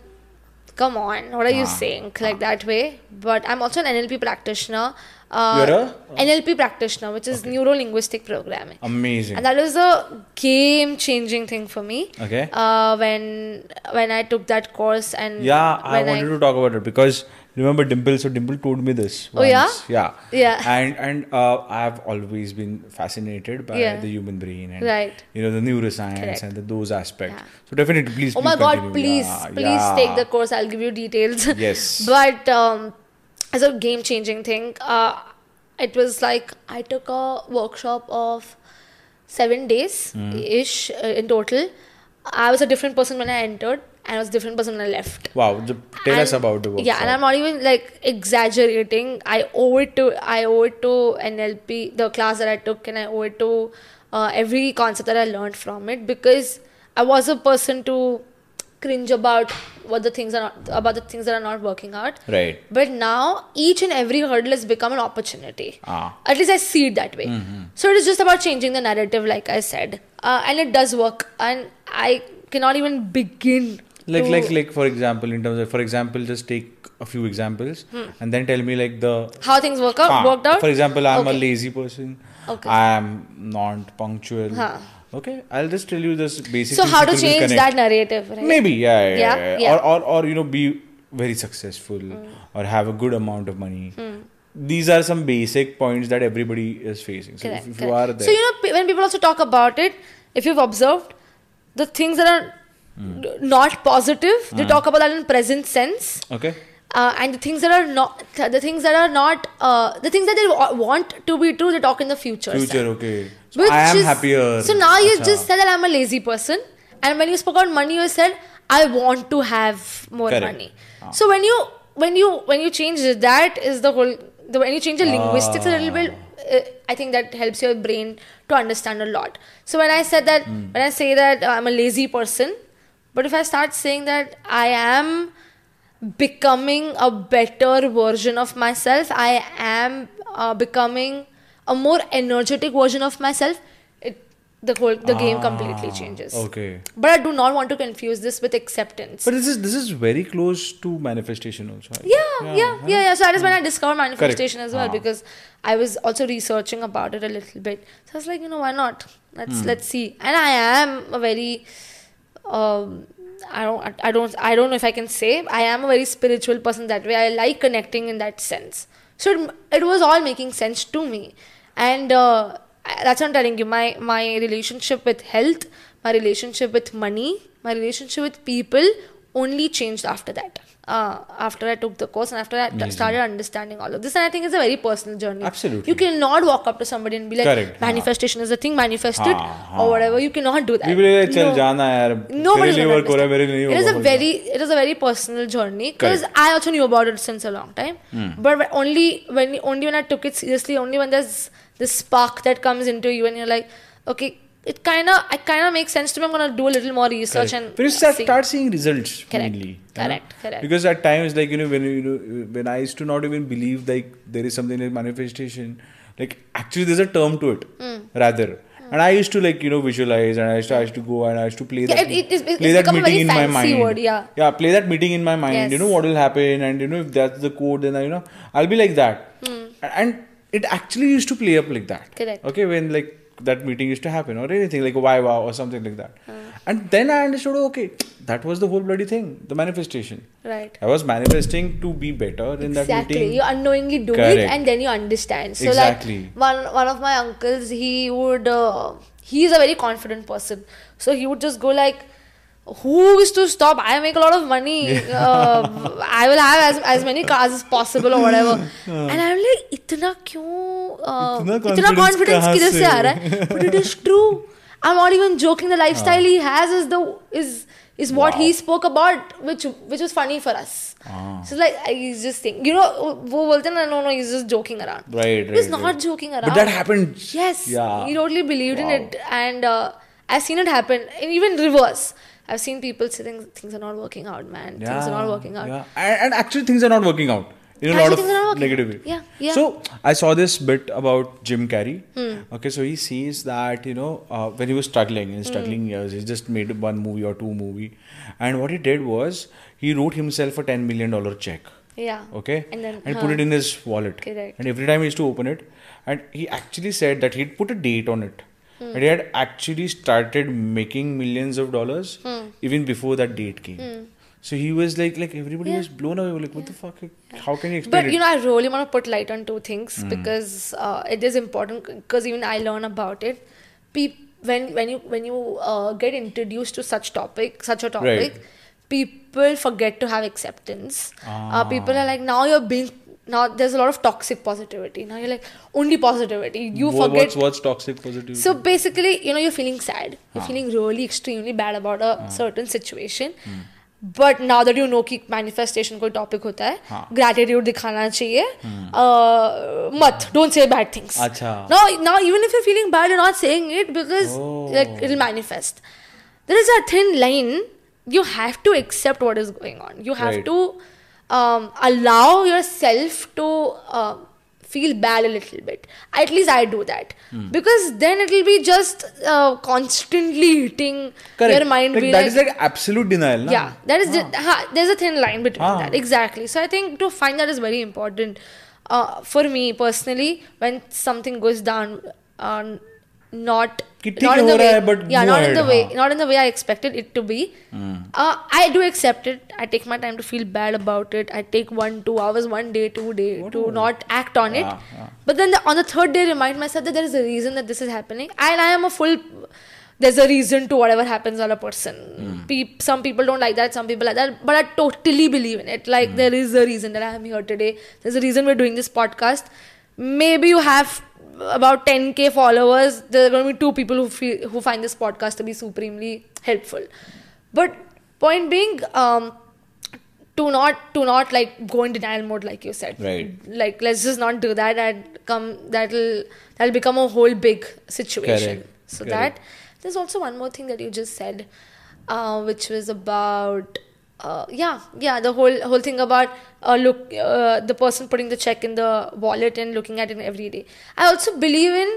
come on, what are you saying? Like that way. But I'm also an NLP practitioner. Uh, You're a? NLP practitioner, which is neuro linguistic programming. Amazing. And that was a game changing thing for me. Okay. Uh, when when I took that course and Yeah, I wanted to talk about it because remember Dimple. So Dimple told me this. Oh, yeah? yeah, Yeah. And and uh, I've always been fascinated by Yeah. the human brain and Right. you know the neuroscience Correct. and the, those aspects. Yeah. So definitely, please. Oh please my god, continue. please, Yeah, please take the course. I'll give you details. Yes. but um, as a game changing thing, uh, it was like I took a workshop of seven days Hmm. ish uh, in total. I was a different person when I entered, and I was a different person when I left. Wow. The, tell us about the workshop. Yeah, and I'm not even like exaggerating. I owe it to I owe it to NLP, the class that I took, and I owe it to uh, every concept that I learned from it because I was a person to cringe about what the things are not about the things that are not working out. Right. But now each and every hurdle has become an opportunity. Ah. At least I see it that way. So it is just about changing the narrative, like I said, uh, and it does work. And I cannot even begin. Like like like for example, in terms of for example, just take a few examples and then tell me like the how things work out, Ah, worked out. For example, I'm a lazy person. Okay. I am not punctual. Huh. Okay, I'll just tell you this basic. So how to change connect. that narrative, right? Maybe, yeah, yeah, Yeah, yeah, yeah. Or, or, or you know, be very successful Hmm. or have a good amount of money. Hmm. These are some basic points that everybody is facing. So Correct, if, if you are there, So you know when people also talk about it, if you've observed, the things that are hmm. d- not positive, they hmm. talk about that in present sense. okay, Uh, and the things that are not, the things that are not, uh, the things that they want to be true, they talk in the future. future, okay. So Which I am is- happier. So now you Acha. just said that I'm a lazy person, and when you spoke about money, you said I want to have more Correct. money. So when you when you when you change that is the whole. The, when you change the linguistics a little bit, uh, I think that helps your brain to understand a lot. So when I said that, Hmm. when I say that uh, I'm a lazy person, but if I start saying that I am becoming a better version of myself, I am uh, becoming a more energetic version of myself. It the whole the game completely Ah, changes. Okay. But I do not want to confuse this with acceptance. But this is this is very close to manifestation also. Yeah, think. yeah, yeah, yeah, So that is when I discovered manifestation as well Ah. because I was also researching about it a little bit. So I was like, you know, why not? Let's Hmm. let's see. And I am a very um, I don't I don't I don't know if I can say I am a very spiritual person that way. I like connecting in that sense. So it, it was all making sense to me, and uh, that's what I'm telling you. My my relationship with health, my relationship with money, my relationship with people only changed after that. Uh, after I took the course and after I mm-hmm. started understanding all of this, and I think it's a very personal journey. Absolutely, you cannot walk up to somebody and be like, Correct. "Manifestation haan. is a thing, manifest it uh-huh. or whatever." You cannot do that. People like, "Chal no. jana yaar." Nobody is work ho mere nahi It is a very, it is a very personal journey because I also knew about it since a long time, hmm. but only when only when I took it seriously, only when there's this spark that comes into you and you're like, "Okay, it kind of it kind of makes sense to me. I'm gonna do a little more research Correct. and But you start, see. start seeing results Correct. mainly. Correct, correct. Because at times, like you know, when you know, when I used to not even believe like there is something like manifestation, like actually there's a term to it Hmm. rather. And I used to like you know visualize, and I used to, I used to go and I used to play Yeah, that it- it- it's- play that meeting in my mind. word, yeah. yeah, play that meeting in my mind. You know what will happen, and you know if that's the code, then I, you know I'll be like that. Hmm. And it actually used to play up like that. Correct. Okay, when like that meeting used to happen or anything like why wow or something like that. And then I understood, okay, that was the whole bloody thing, the manifestation. right. I was manifesting to be better in that Exactly. meeting. You unknowingly do it and then you understand. So Exactly. like one one of my uncles, he would uh, he's a very confident person. So he would just go like who is to stop? I make a lot of money. Uh, I will have as, as many cars as possible or whatever. and I'm like, इतना क्यों? Uh, इतना इतना confidence confidence कहाँ किधर से? से आ रहा है? But it is true. I'm not even joking. The lifestyle he has is the is is what he Wow. spoke about, which which was funny for us. So like I- he's just saying, you know, वो बोलते हैं ना, no no, he's just joking around. Right, He's right, not right. joking around. But that happened. Yes, Yeah. he totally believed in Wow. it, and uh, I've seen it happen. And even reverse, I've seen people saying things are not working out, man. Things are not working out. Yeah. And, and actually, things are not working out in a Actually, lot things are not of negative way. Yeah, yeah. So I saw this bit about Jim Carrey. Hmm. Okay, so he sees that you know uh, when he was struggling in Hmm. struggling years, he just made one movie or two movie, and what he did was he wrote himself a ten million dollar check. Yeah. Okay, And then, put huh. it in his wallet. Correct. And every time he used to open it, and he actually said that he'd put a date on it. Hmm. And he had actually started making millions of dollars Hmm. even before that date came. So he was like, like everybody Yeah. was blown away. Like, what the fuck? How can you explain But it? you know, I really want to put light on two things Hmm. because uh, it is important. Because even I learn about it. Peop- when when you when you uh, get introduced to such topic, such a topic, people forget to have acceptance. Uh, people are like, now you're being now. There's a lot of toxic positivity. Now you're like only positivity. You Wha- forget what's what's toxic positivity? so basically, you know, you're feeling sad. You're feeling really extremely bad about a हाँ. certain situation. Hmm. But now that you know कि manifestation कोई topic होता है, हाँ. gratitude दिखाना चाहिए. Uh, मत, don't say bad things. अच्छा. Now, now even if you're feeling bad, you're not saying it because Oh. like it'll manifest. There is a thin line. You have to accept what is going on. You have Right. to um, allow yourself to uh, feel bad a little bit. At least I do that Hmm. because then it'll be just uh, constantly hitting Correct. your mind. Like, be that is like absolute denial. Na? yeah, that is the- ha, there's a thin line between Ah. that. Exactly. So I think to find that is very important. Uh, for me personally, when something goes down, uh, not not in the way but yeah not in the way not in the way i expected it to be uh, i do accept it i take my time to feel bad about it i take one two hours one day two day to not act on it but then on the third day remind myself that there is a reason that this is happening and i am a full there's a reason to whatever happens on a person. Mm. Pe- some people don't like that, some people like that, but I totally believe in it. Like, mm. there is a reason that I am here today. There's a reason we're doing this podcast. Maybe you have about 10k followers. There are going to be two people who feel who find this podcast to be supremely helpful. But point being, um, to not to not like go in denial mode like you said Right. like let's just not do that and come that'll that'll become a whole big situation Correct. so Correct. that there's also one more thing that you just said uh, which was about uh, yeah yeah the whole whole thing about uh, look uh, the person putting the check in the wallet and looking at it every day i also believe in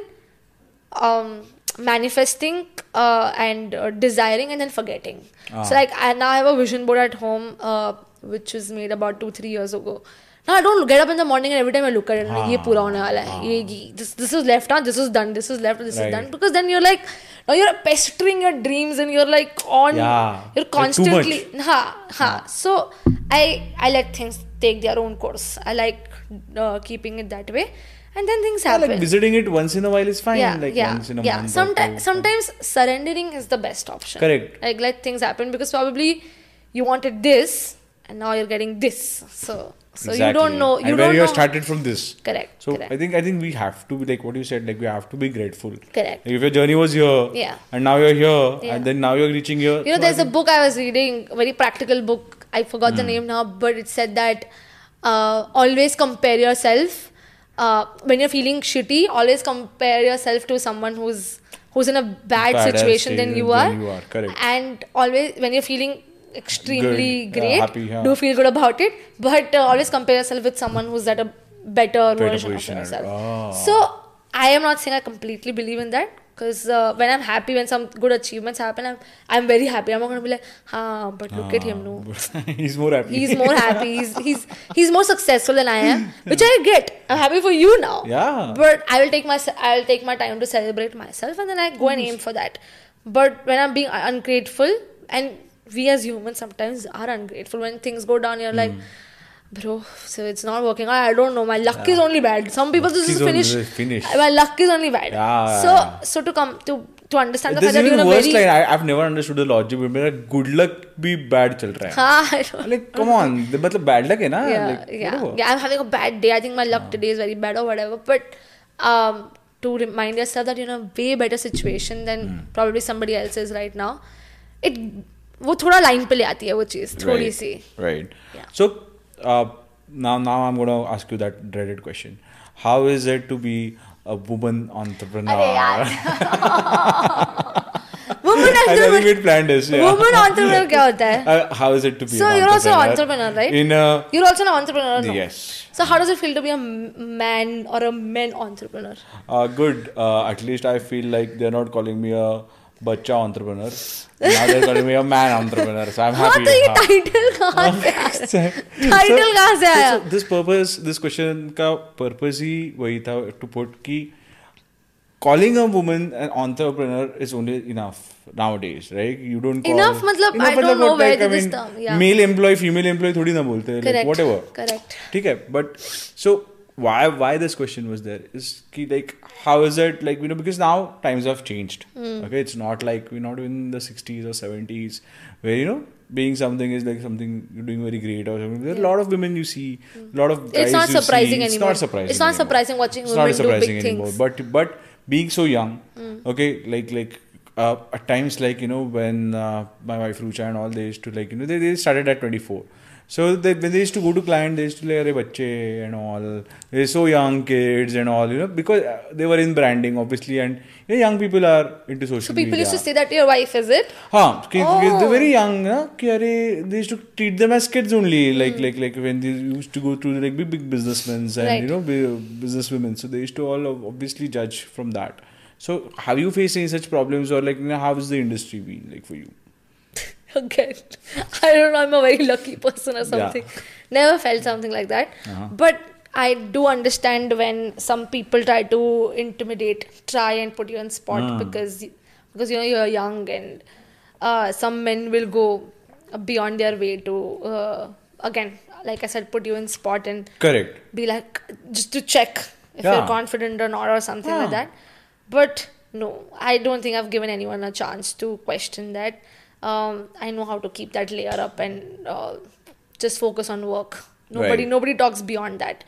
um, manifesting uh, and uh, desiring and then forgetting. So like I now have a vision board at home uh, which was made about two three years ago now I don't get up in the morning and every time I look at it, like, ye ah, pura hone wala ah. hai. Ye, ye, this, this is left, on, this is done, this is left, this right. is done. Because then you're like, now you're pestering your dreams and you're like on, yeah. you're constantly. Like ha, ha. So I, I let things take their own course. I like uh, keeping it that way. And then things yeah, happen. Like visiting it once in a while is fine. Yeah, like yeah, once in a yeah. month. Sometimes, sometimes surrendering is the best option. Correct. Like let things happen because probably you wanted this and now you're getting this. So so you don't know. You and where don't you know. started from this. Correct. So correct. I think I think we have to be like what you said. Like we have to be grateful. Correct. Like if your journey was here, Yeah. and now you're here, Yeah. and then now you're reaching here. You know, So there's a book I was reading, a very practical book. I forgot Hmm. the name now, but it said that uh, always compare yourself. Uh, when you're feeling shitty, always compare yourself to someone who's who's in a bad Badass situation than you than are. you are, correct. And always when you're feeling extremely Good, yeah, great, happy, yeah. do feel good about it. But uh, always compare yourself with someone who's at a better, version of yourself. Ah. So I am not saying I completely believe in that because uh, when I'm happy, when some good achievements happen, I'm I'm very happy. I'm not gonna be like, ah, but look at him, no. he's more happy. He's more happy. He's he's he's more successful than I am, which I get. I'm happy for you now. Yeah. But I will take my I'll take my time to celebrate myself, and then I go and aim for that. But when I'm being ungrateful, and we as humans sometimes are ungrateful when things go down you're like bro so it's not working i don't know. My luck yeah. is only bad. Some people luck just finish, finish. My luck is only bad. Yeah, so so to come to to understand the this fact that you're line. I, have never understood the logic between like, good luck be bad children. Like come on. Matlab bad luck hai na yeah, like, yeah. yeah i'm having a bad day. I think my luck today is very bad or whatever. But um to remind yourself that you're in a way better situation than mm. probably somebody else is right now it वो थोड़ा line पे ले आती है वो चीज़ थोड़ी right, C Right. Yeah. So uh, now, now I'm going to ask you that dreaded question. How is it to be a woman entrepreneur? अरे यार woman I think entrepreneur we planned this. Yeah. woman entrepreneur क्या होता है Uh, how is it to be? So an you're also an entrepreneur? entrepreneur, right? In a you're also an entrepreneur no? yes. so how does it feel to be a m- man or a men entrepreneur Uh, good. Uh, at least I feel like they're not calling me a bacha entrepreneur. now they're calling me a man entrepreneur. So I'm हाँ happy. तो ये हाँ. Title कहाँ से title कहाँ से आया this purpose, this question का purpose ही वही था to put कि calling a woman an entrepreneur is only enough nowadays, right? You don't call Enough मतलब, I don't know what, where like, did I this term, yeah. Male employee, female employee थोड़ी ना बोलते हैं, Correct. like whatever. Correct. ठीक है but so why why this question was there is कि like how is it like you know because now times have changed Hmm. okay it's not like we're not in the 60s or 70s where you know being something is like something you're doing very great or something there are a lot of women you see a lot of guys Hmm. It's not surprising see, it's anymore. not surprising It's not anymore. surprising watching it's women not do big surprising anymore things. Hmm. but but being so young okay like like uh, at times like you know when uh, my wife Rucha and all they used to like you know they, they started at 24 so they, they used to go to client, they used to like, bache and all. They're so young kids and all, you know, because uh, they were in branding, obviously, and you know, young people are into social media. So people media. used to say that your wife, is it? Huh. Oh. They're very young, na, they used to treat them as kids only, hmm. like, mm. like, like when they used to go through like big, big businessmen and, right. you know, businesswomen. So they used to all obviously judge from that. So have you faced any such problems or like, you know, how has the industry been like for you? Again, I don't know. I'm a very lucky person or something. Never felt something like that. Uh-huh. But I do understand when some people try to intimidate, try and put you on spot Ah. because because you know you're young and uh, some men will go beyond their way to uh, again, like I said, put you in spot and correct be like just to check if Yeah. you're confident or not or something like that. But no, I don't think I've given anyone a chance to question that. Um, I know how to keep that layer up and uh, just focus on work. Nobody, Right. Hmm. nobody talks beyond that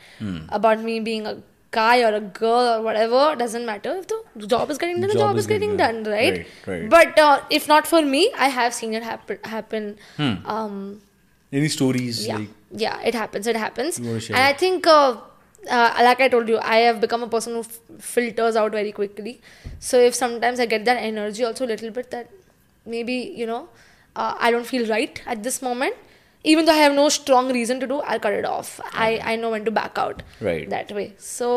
about me being a guy or a girl or whatever. Doesn't matter if the job is getting done. The Job job is getting done, done. right? Right, right. But uh, if not for me, I have seen it happen. Happen. Hmm. Um, any stories yeah like yeah it happens it happens and i think uh, uh, like i told you i have become a person who f- filters out very quickly so if sometimes i get that energy also a little bit that maybe you know uh, i don't feel right at this moment even though i have no strong reason to do i'll cut it off i i know when to back out Right. that way so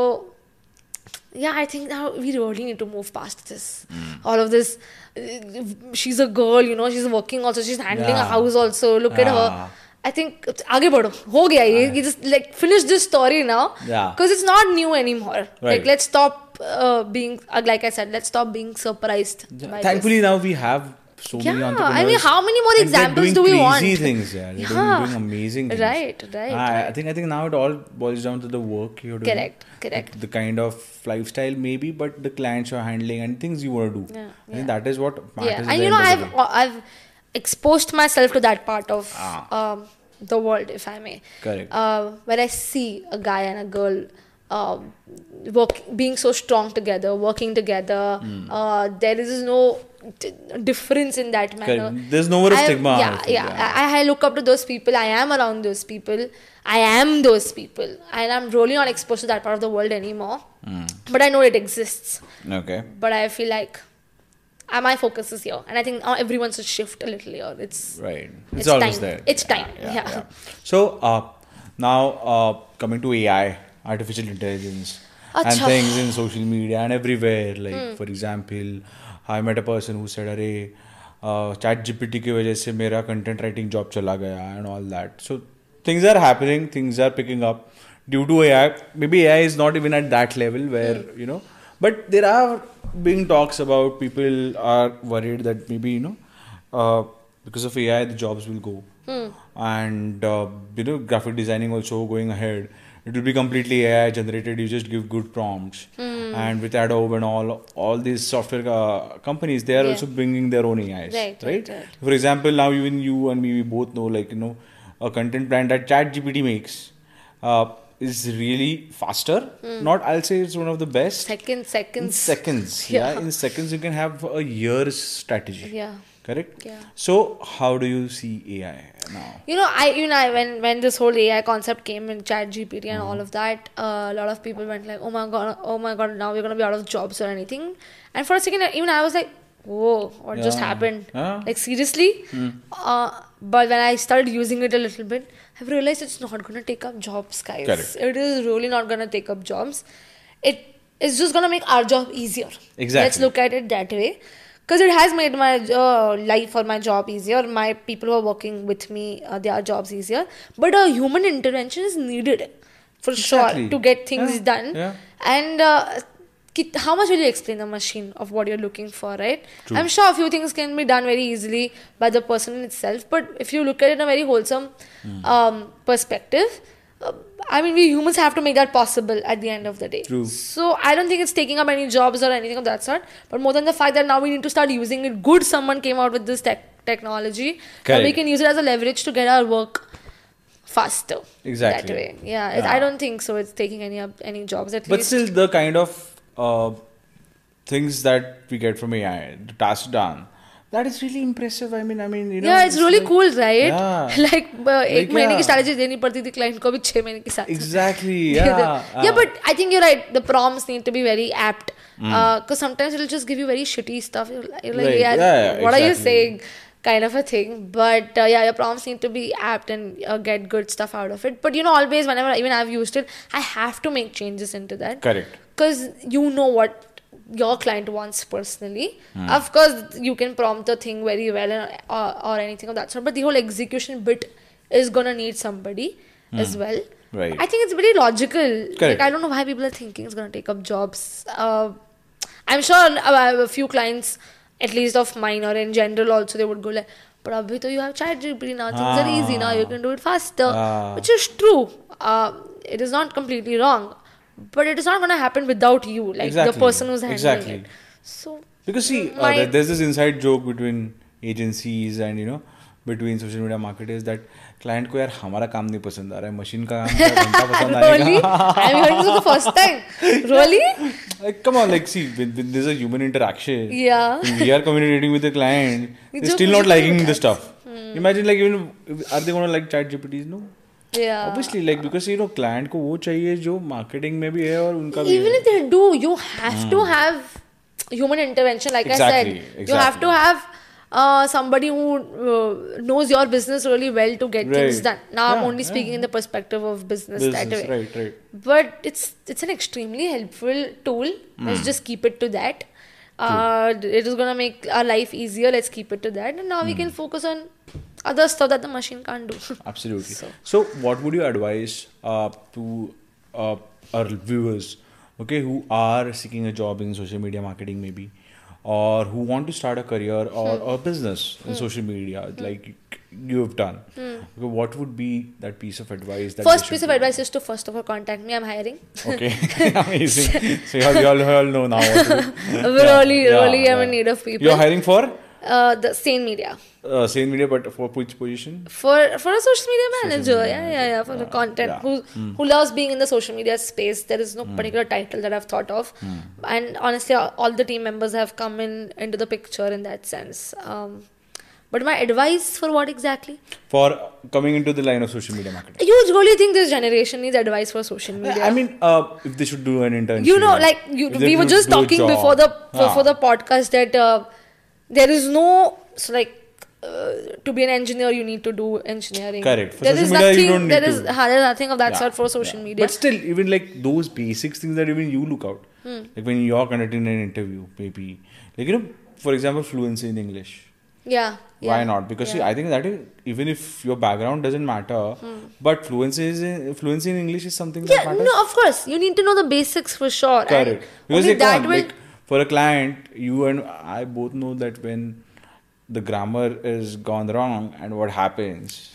yeah i think now we really need to move past this Hmm. all of this uh, she's a girl you know she's working also she's handling a Yeah. house also look at her Ah. I think आगे बढ़ो हो गया ये you just like finish this story now Yeah. because it's not new anymore like Right. let's stop uh, being uh, like I said let's stop being surprised by thankfully this. now we have so many Yeah, entrepreneurs I mean, how many more examples do we crazy want? things yeah they're doing, Yeah. doing amazing things Right, right, I, I think I think now it all boils down to the work you're doing Correct, correct. the kind of lifestyle maybe but the clients you're handling and things you want to do Yeah, I think yeah. that is what matters yeah and you know I've. I've exposed myself to that part of Ah. um, the world if I may Correct. uh, where I see a guy and a girl um, work being so strong together working together Hmm. uh, there is no d- difference in that manner Correct. There's no more I- stigma, yeah yeah, yeah. I, I look up to those people I am around those people I am those people and I'm really not exposed to that part of the world anymore Hmm. but I know it exists okay but I feel like uh, my focus is here, and I think now everyone should shift a little here. It's right it's, It's always time. there It's time, yeah. so uh, now uh, coming to AI artificial intelligence and things in social media and everywhere like Hmm. for example I met a person who said अरे chat GPT की वजह से मेरा content writing job चला गया and all that so things are happening things are picking up due to A I maybe A I is not even at that level where you know but there are being talks about people are worried that maybe you know because of A I the jobs will go and you know graphic designing also going head it will be completely AI generated you just give good prompts Hmm. and with Adobe and all all these software uh, companies they are Yeah. also bringing their own AIs Right, right, right. for example now even you and me we both know like you know a content plan that ChatGPT makes uh, is really faster. Not, I'll say it's one of the best. Second, in seconds. seconds, yeah. Yeah. In seconds, you can have a year's strategy. Yeah. Correct. Yeah. So, how do you see AI now? You know, I you know I, when when this whole AI concept came in ChatGPT and Mm-hmm. all of that, uh, a lot of people went like, "Oh my god, oh my god, now we're gonna be out of jobs or anything." And for a second, even I was like, "Whoa, what just happened?" Yeah. Like seriously. Uh, but when I started using it a little bit, I've realized it's not gonna take up jobs, guys. Correct. It is really not gonna take up jobs. It is just gonna make our job easier. Exactly let's look at it that way. Because it has made my uh, life or my job easier. My people who are working with me, uh, their jobs easier. But a human intervention is needed for Exactly. sure to get things Yeah, done. yeah. And uh, how much will you explain the machine of what you're looking for, right? I'm sure a few things can be done very easily by the person itself. But if you look at it in a very wholesome Hmm. um, perspective, I mean, we humans have to make that possible at the end of the day. True. So I don't think it's taking up any jobs or anything of that sort. But more than the fact that now we need to start using it. Good, someone came out with this tech technology. That we can use it as a leverage to get our work faster. Exactly. That way. Yeah. Yeah. I don't think so. It's taking any up any jobs at But least. But still, the kind of uh, things that we get from AI, the task done, that is really impressive. I mean, I mean, you know, yeah, it's really like- cool, right? Yeah. like uh, एक Like, महीने की yeah. strategy देनी पड़ती थी client को भी छह महीने की strategy. Exactly. Yeah, Yeah. the- yeah, but I think you're right. The prompts need to be very apt. Hmm. Because sometimes it'll just give you very shitty stuff. You're like, you're like, Right. yeah, Yeah, yeah, what are you exactly. saying? Kind of a thing. But uh, yeah, your prompts need to be apt and uh, get good stuff out of it. But you know, always, whenever even I've used it, I have to make changes into that. Correct. Because you know what your client wants personally. Hmm. Of course, you can prompt the thing very well or, or anything of that sort. But the whole execution bit is gonna need somebody as well. Hmm. Right. I think it's very logical. Like, Correct. I don't know why people are thinking it's going to take up jobs. Uh, I'm sure uh, a few clients, at least of mine or in general, also they would go like, "But abhi to you have ChatGPT now. Things are easy now. You can do it faster," Ah. which is true. Uh, it is not completely wrong, but it is not going to happen without you, like the Exactly. person who's handling Exactly. it. So Because see, uh, My- there- there's this inside joke between agencies and you know between social media marketers that client को यार हमारा काम नहीं पसंद आ रहा है machine का काम का घंटा पसंद really, आएगा I'm hearing this for the first time. Really? like come on like see when, when there's a human interaction Yeah. when we are communicating with the client ये they're जो still not मुझे liking the होता है। stuff imagine like even are they going to like chat GPTs no Yeah. obviously like because you know client को वो चाहिए जो marketing में भी है और उनका भी even है if they do you have to have human intervention like i Exactly, said you have to have uh, somebody who uh, knows your business really well to get right. things done now yeah, i'm only speaking yeah. in the perspective of business, business that way right right but it's it's an extremely helpful tool Hmm. let's just keep it to that uh, it is going to make our life easier let's keep it to that and now mm. we Hmm. can focus on other stuff that the machine can't do Absolutely. So- So, what would you advise uh, to uh, our viewers, okay, who are seeking a job in social media marketing, maybe, or who want to start a career or Hmm. a business in social media, like you have done? Okay, what would be that piece of advice? That Hmm. first piece of advice is to first of all contact me i'm hiring Okay, amazing. So, you all, you all, you all know now. What to do. really Yeah, really yeah. in need of people You're hiring for uh, the same media uh, same media, but for which position? for for a social media manager media yeah yeah yeah for the content yeah. Who who loves being in the social media space there is no particular title that i've thought of Hmm. and honestly all the team members have come in into the picture in that sense um, but my advice for what exactly For coming into the line of social media marketing. you really think this generation needs advice for social media I mean, uh, if they should do an internship. you know like you, we were just talking before the for, Ah. the podcast that uh, there is no so like uh, to be an engineer you need to do engineering Correct. For There social is media, you nothing don't need there is to. ha, there's nothing of that Yeah, sort for social yeah. media But still, even like those basics things that even you look out, Hmm. like when you're conducting an interview, maybe like you know, for example, fluency in English. yeah, yeah Why not? Because see. I think that is, even if your background doesn't matter, but fluency is in, fluency in English is something that Hmm. yeah matters. no of course you need to know the basics for sure Correct. Because only like, that come on, will like, for a client, you and I both know that when the grammar is gone wrong and what happens,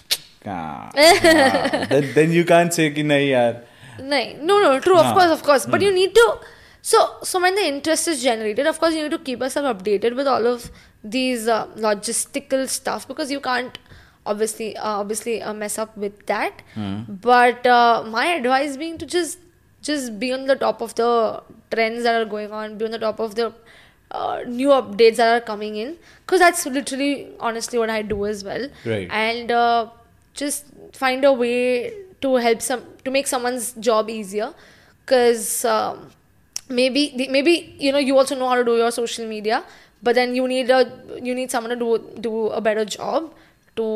then, you can't say ki nahi yaar. No, no, true, of course, of course. But hmm. you need to. So, so when the interest is generated, of course, you need to keep yourself updated with all of these uh, logistical stuff because you can't obviously uh, obviously uh, mess up with that. Hmm. But uh, my advice being to just just be on the top of the trends that are going on be on the top of the uh, new updates that are coming in. Because that's literally honestly what i do as well. Right. and uh, just find a way to help some to make someone's job easier. Because um, maybe the- maybe you know you also know how to do your social media but then you need a you need someone to do do a better job to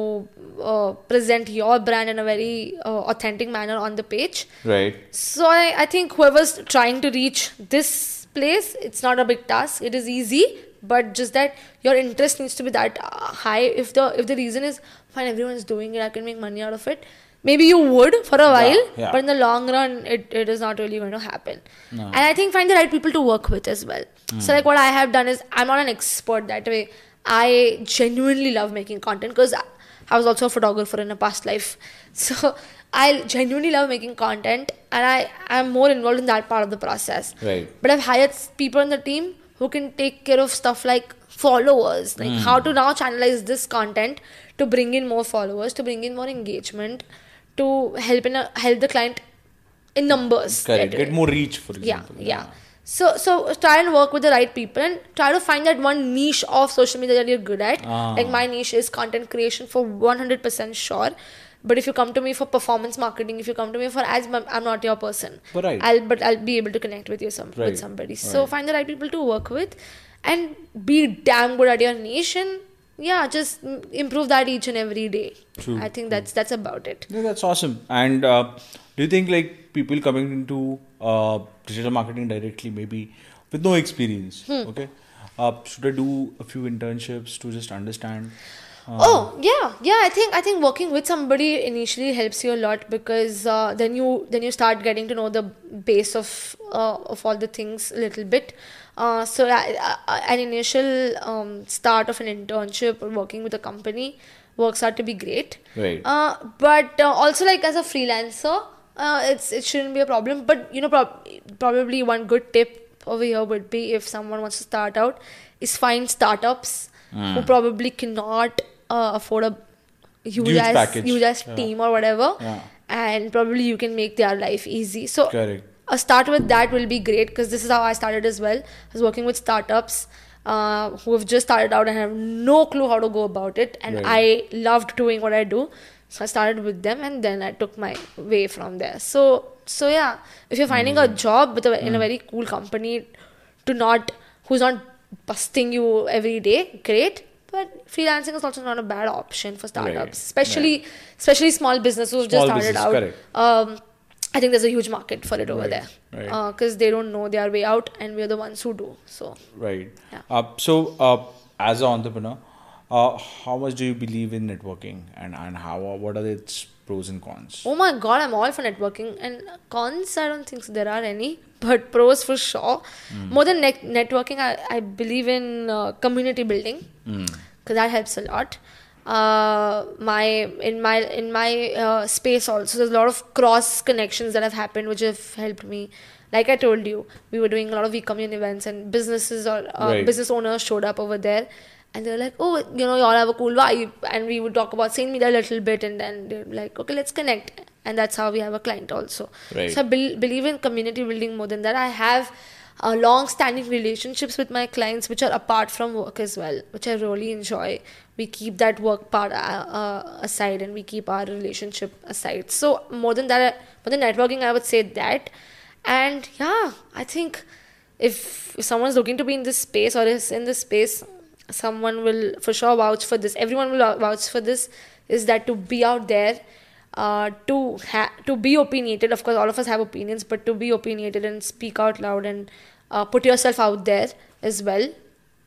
uh, present your brand in a very uh, authentic manner on the page Right. so I, I think whoever's trying to reach this place, it's not a big task. It is easy, but just that your interest needs to be that uh, high. If the if the reason is fine, everyone's doing it, I can make money out of it. Maybe you would for a while, yeah. but in the long run, it, it is not really going to happen. And I think find the right people to work with as well. So like what I have done is I'm not an expert that way. I genuinely love making content because I was also a photographer in a past life. So I genuinely love making content and I am more involved in that part of the process. Right. But I've hired people on the team who can take care of stuff like followers, like hmm. how to now channelize this content to bring in more followers, to bring in more engagement, to help in a, help the client in numbers. Correct. Get more reach, for Yeah, example. yeah. So, so try and work with the right people and try to find that one niche of social media that you're good at. Ah. Like my niche is content creation for 100% sure. But if you come to me for performance marketing, if you come to me for ads, I'm not your person. But right. I'll but I'll be able to connect with you some Right, with somebody. So right. find the right people to work with, and be damn good at your niche and yeah, just improve that each and every day. True, I think that's that's about it. Yeah, that's awesome. And uh, do you think like people coming into uh, digital marketing directly, maybe with no experience, Hmm. okay, uh, should I do a few internships to just understand? Uh, Oh yeah, yeah. I think I think working with somebody initially helps you a lot because uh, then you then you start getting to know the base of uh, of all the things a little bit. Uh, so an initial um, start of an internship or working with a company works out to be great. Right. Uh, but uh, also like as a freelancer, uh, it's it shouldn't be a problem. But you know, prob- probably one good tip over here would be if someone wants to start out, is find startups who probably cannot uh, afford a huge, Huge ass, package. huge ass Yeah. team or whatever, Yeah. and probably you can make their life easy. So Correct. a start with that will be great because this is how I started as well. I was working with startups uh, who have just started out and have no clue how to go about it, and Right. I loved doing what I do. So I started with them, and then I took my way from there. So, so yeah, if you're finding a job with a, in a very cool company, to not who's not busting you every day, great. But freelancing is also not a bad option for startups, Right. especially especially small businesses who've just started business, out. Um, I think there's a huge market for it over Right, there right. because they don't know their way out, and we're the ones who do. So Right. Yeah. Uh, so, uh, as an entrepreneur, uh, how much do you believe in networking, and and how what are its pros and cons? Oh my god, I'm all for networking. And cons, I don't think so there are any, but pros for sure. More than net- networking, I, I believe in uh, community building because that helps a lot. Uh, my in my in my uh, space also, there's a lot of cross connections that have happened which have helped me. Like I told you, we were doing a lot of We Commune events and businesses or uh, Right. business owners showed up over there and they're like, oh, you know, you all have a cool vibe. And we would talk about Saint Media a little bit, and then they're like, okay, let's connect. And that's how we have a client also. Right. So I bel believe in community building more than that. I have uh, long standing relationships with my clients, which are apart from work as well, which I really enjoy. We keep that work part uh, uh, aside and we keep our relationship aside. So, more than that, for the networking, I would say that. And yeah, I think if, if someone's looking to be in this space or is in this space, someone will for sure vouch for this. Everyone will vouch for this. Is that to be out there, uh, to ha- to be opinionated. Of course, all of us have opinions, but to be opinionated and speak out loud and uh, put yourself out there as well.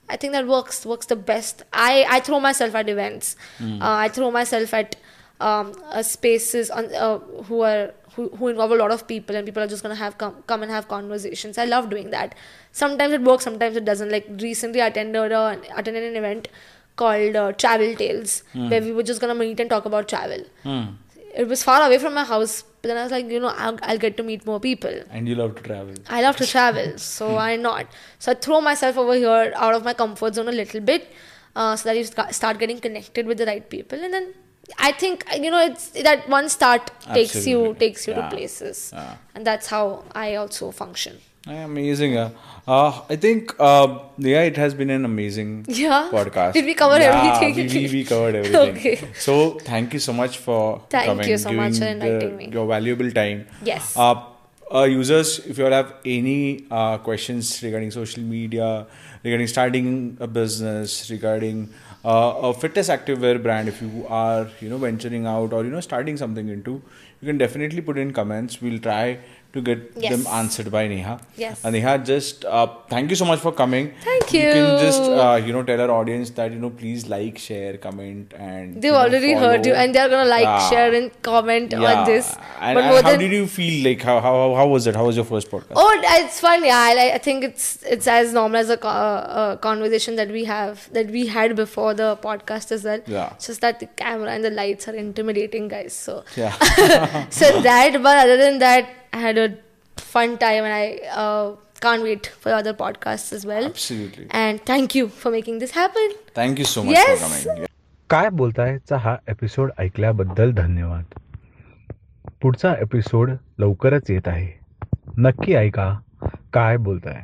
I think that works works the best. I I throw myself at events. Uh, I throw myself at um, uh, spaces on uh, who are who, who involve a lot of people and people are just gonna have come come and have conversations. I love doing that. Sometimes it works, sometimes it doesn't. Like recently, I attended a, attended an event called uh, Travel Tales where we were just gonna meet and talk about travel. It was far away from my house, but then I was like, you know, I'll, I'll get to meet more people. And you love to travel. I love to travel, so why not? So I throw myself over here out of my comfort zone a little bit, uh, so that you start getting connected with the right people, and then I think you know it's that one start takes you takes you Yeah. to places, Yeah. and that's how I also function. Amazing. Yeah. Uh, I think, uh, yeah, it has been an amazing Yeah. podcast. Did we cover yeah, everything? We, we, we covered everything. Okay. So thank you so much for Thank coming, you so much for inviting the- me. Your valuable time. Yes. Uh, uh, users, if you all have any uh, questions regarding social media, regarding starting a business, regarding uh, a fitness activewear brand, if you are you know venturing out or you know starting something into, you can definitely put in comments. We'll try to get Yes. them answered by Neha. Yes. And Neha, just uh, thank you so much for coming. Thank You You can just uh, you know tell our audience that you know please like, share, comment, and They've know, already heard you, and they're gonna like, Yeah. share, and comment Yeah. on this. And, but and how than did you feel? Like how, how how was it? How was your first podcast? Oh, it's fun. Yeah, I, I think it's it's as normal as uh, a conversation that we have that we had before the podcast as well. Yeah. It's just that the camera and the lights are intimidating, guys. So Yeah. so that. But other than that, I had a fun time, and I uh, can't wait for the other podcasts as well. Absolutely. And thank you for making this happen. Thank you so much Yes. for coming. काय बोलतायचा हा episode ऐकल्याबद्दल धन्यवाद पुढचा episode लवकरच येत आहे नक्की ऐका काय बोलताय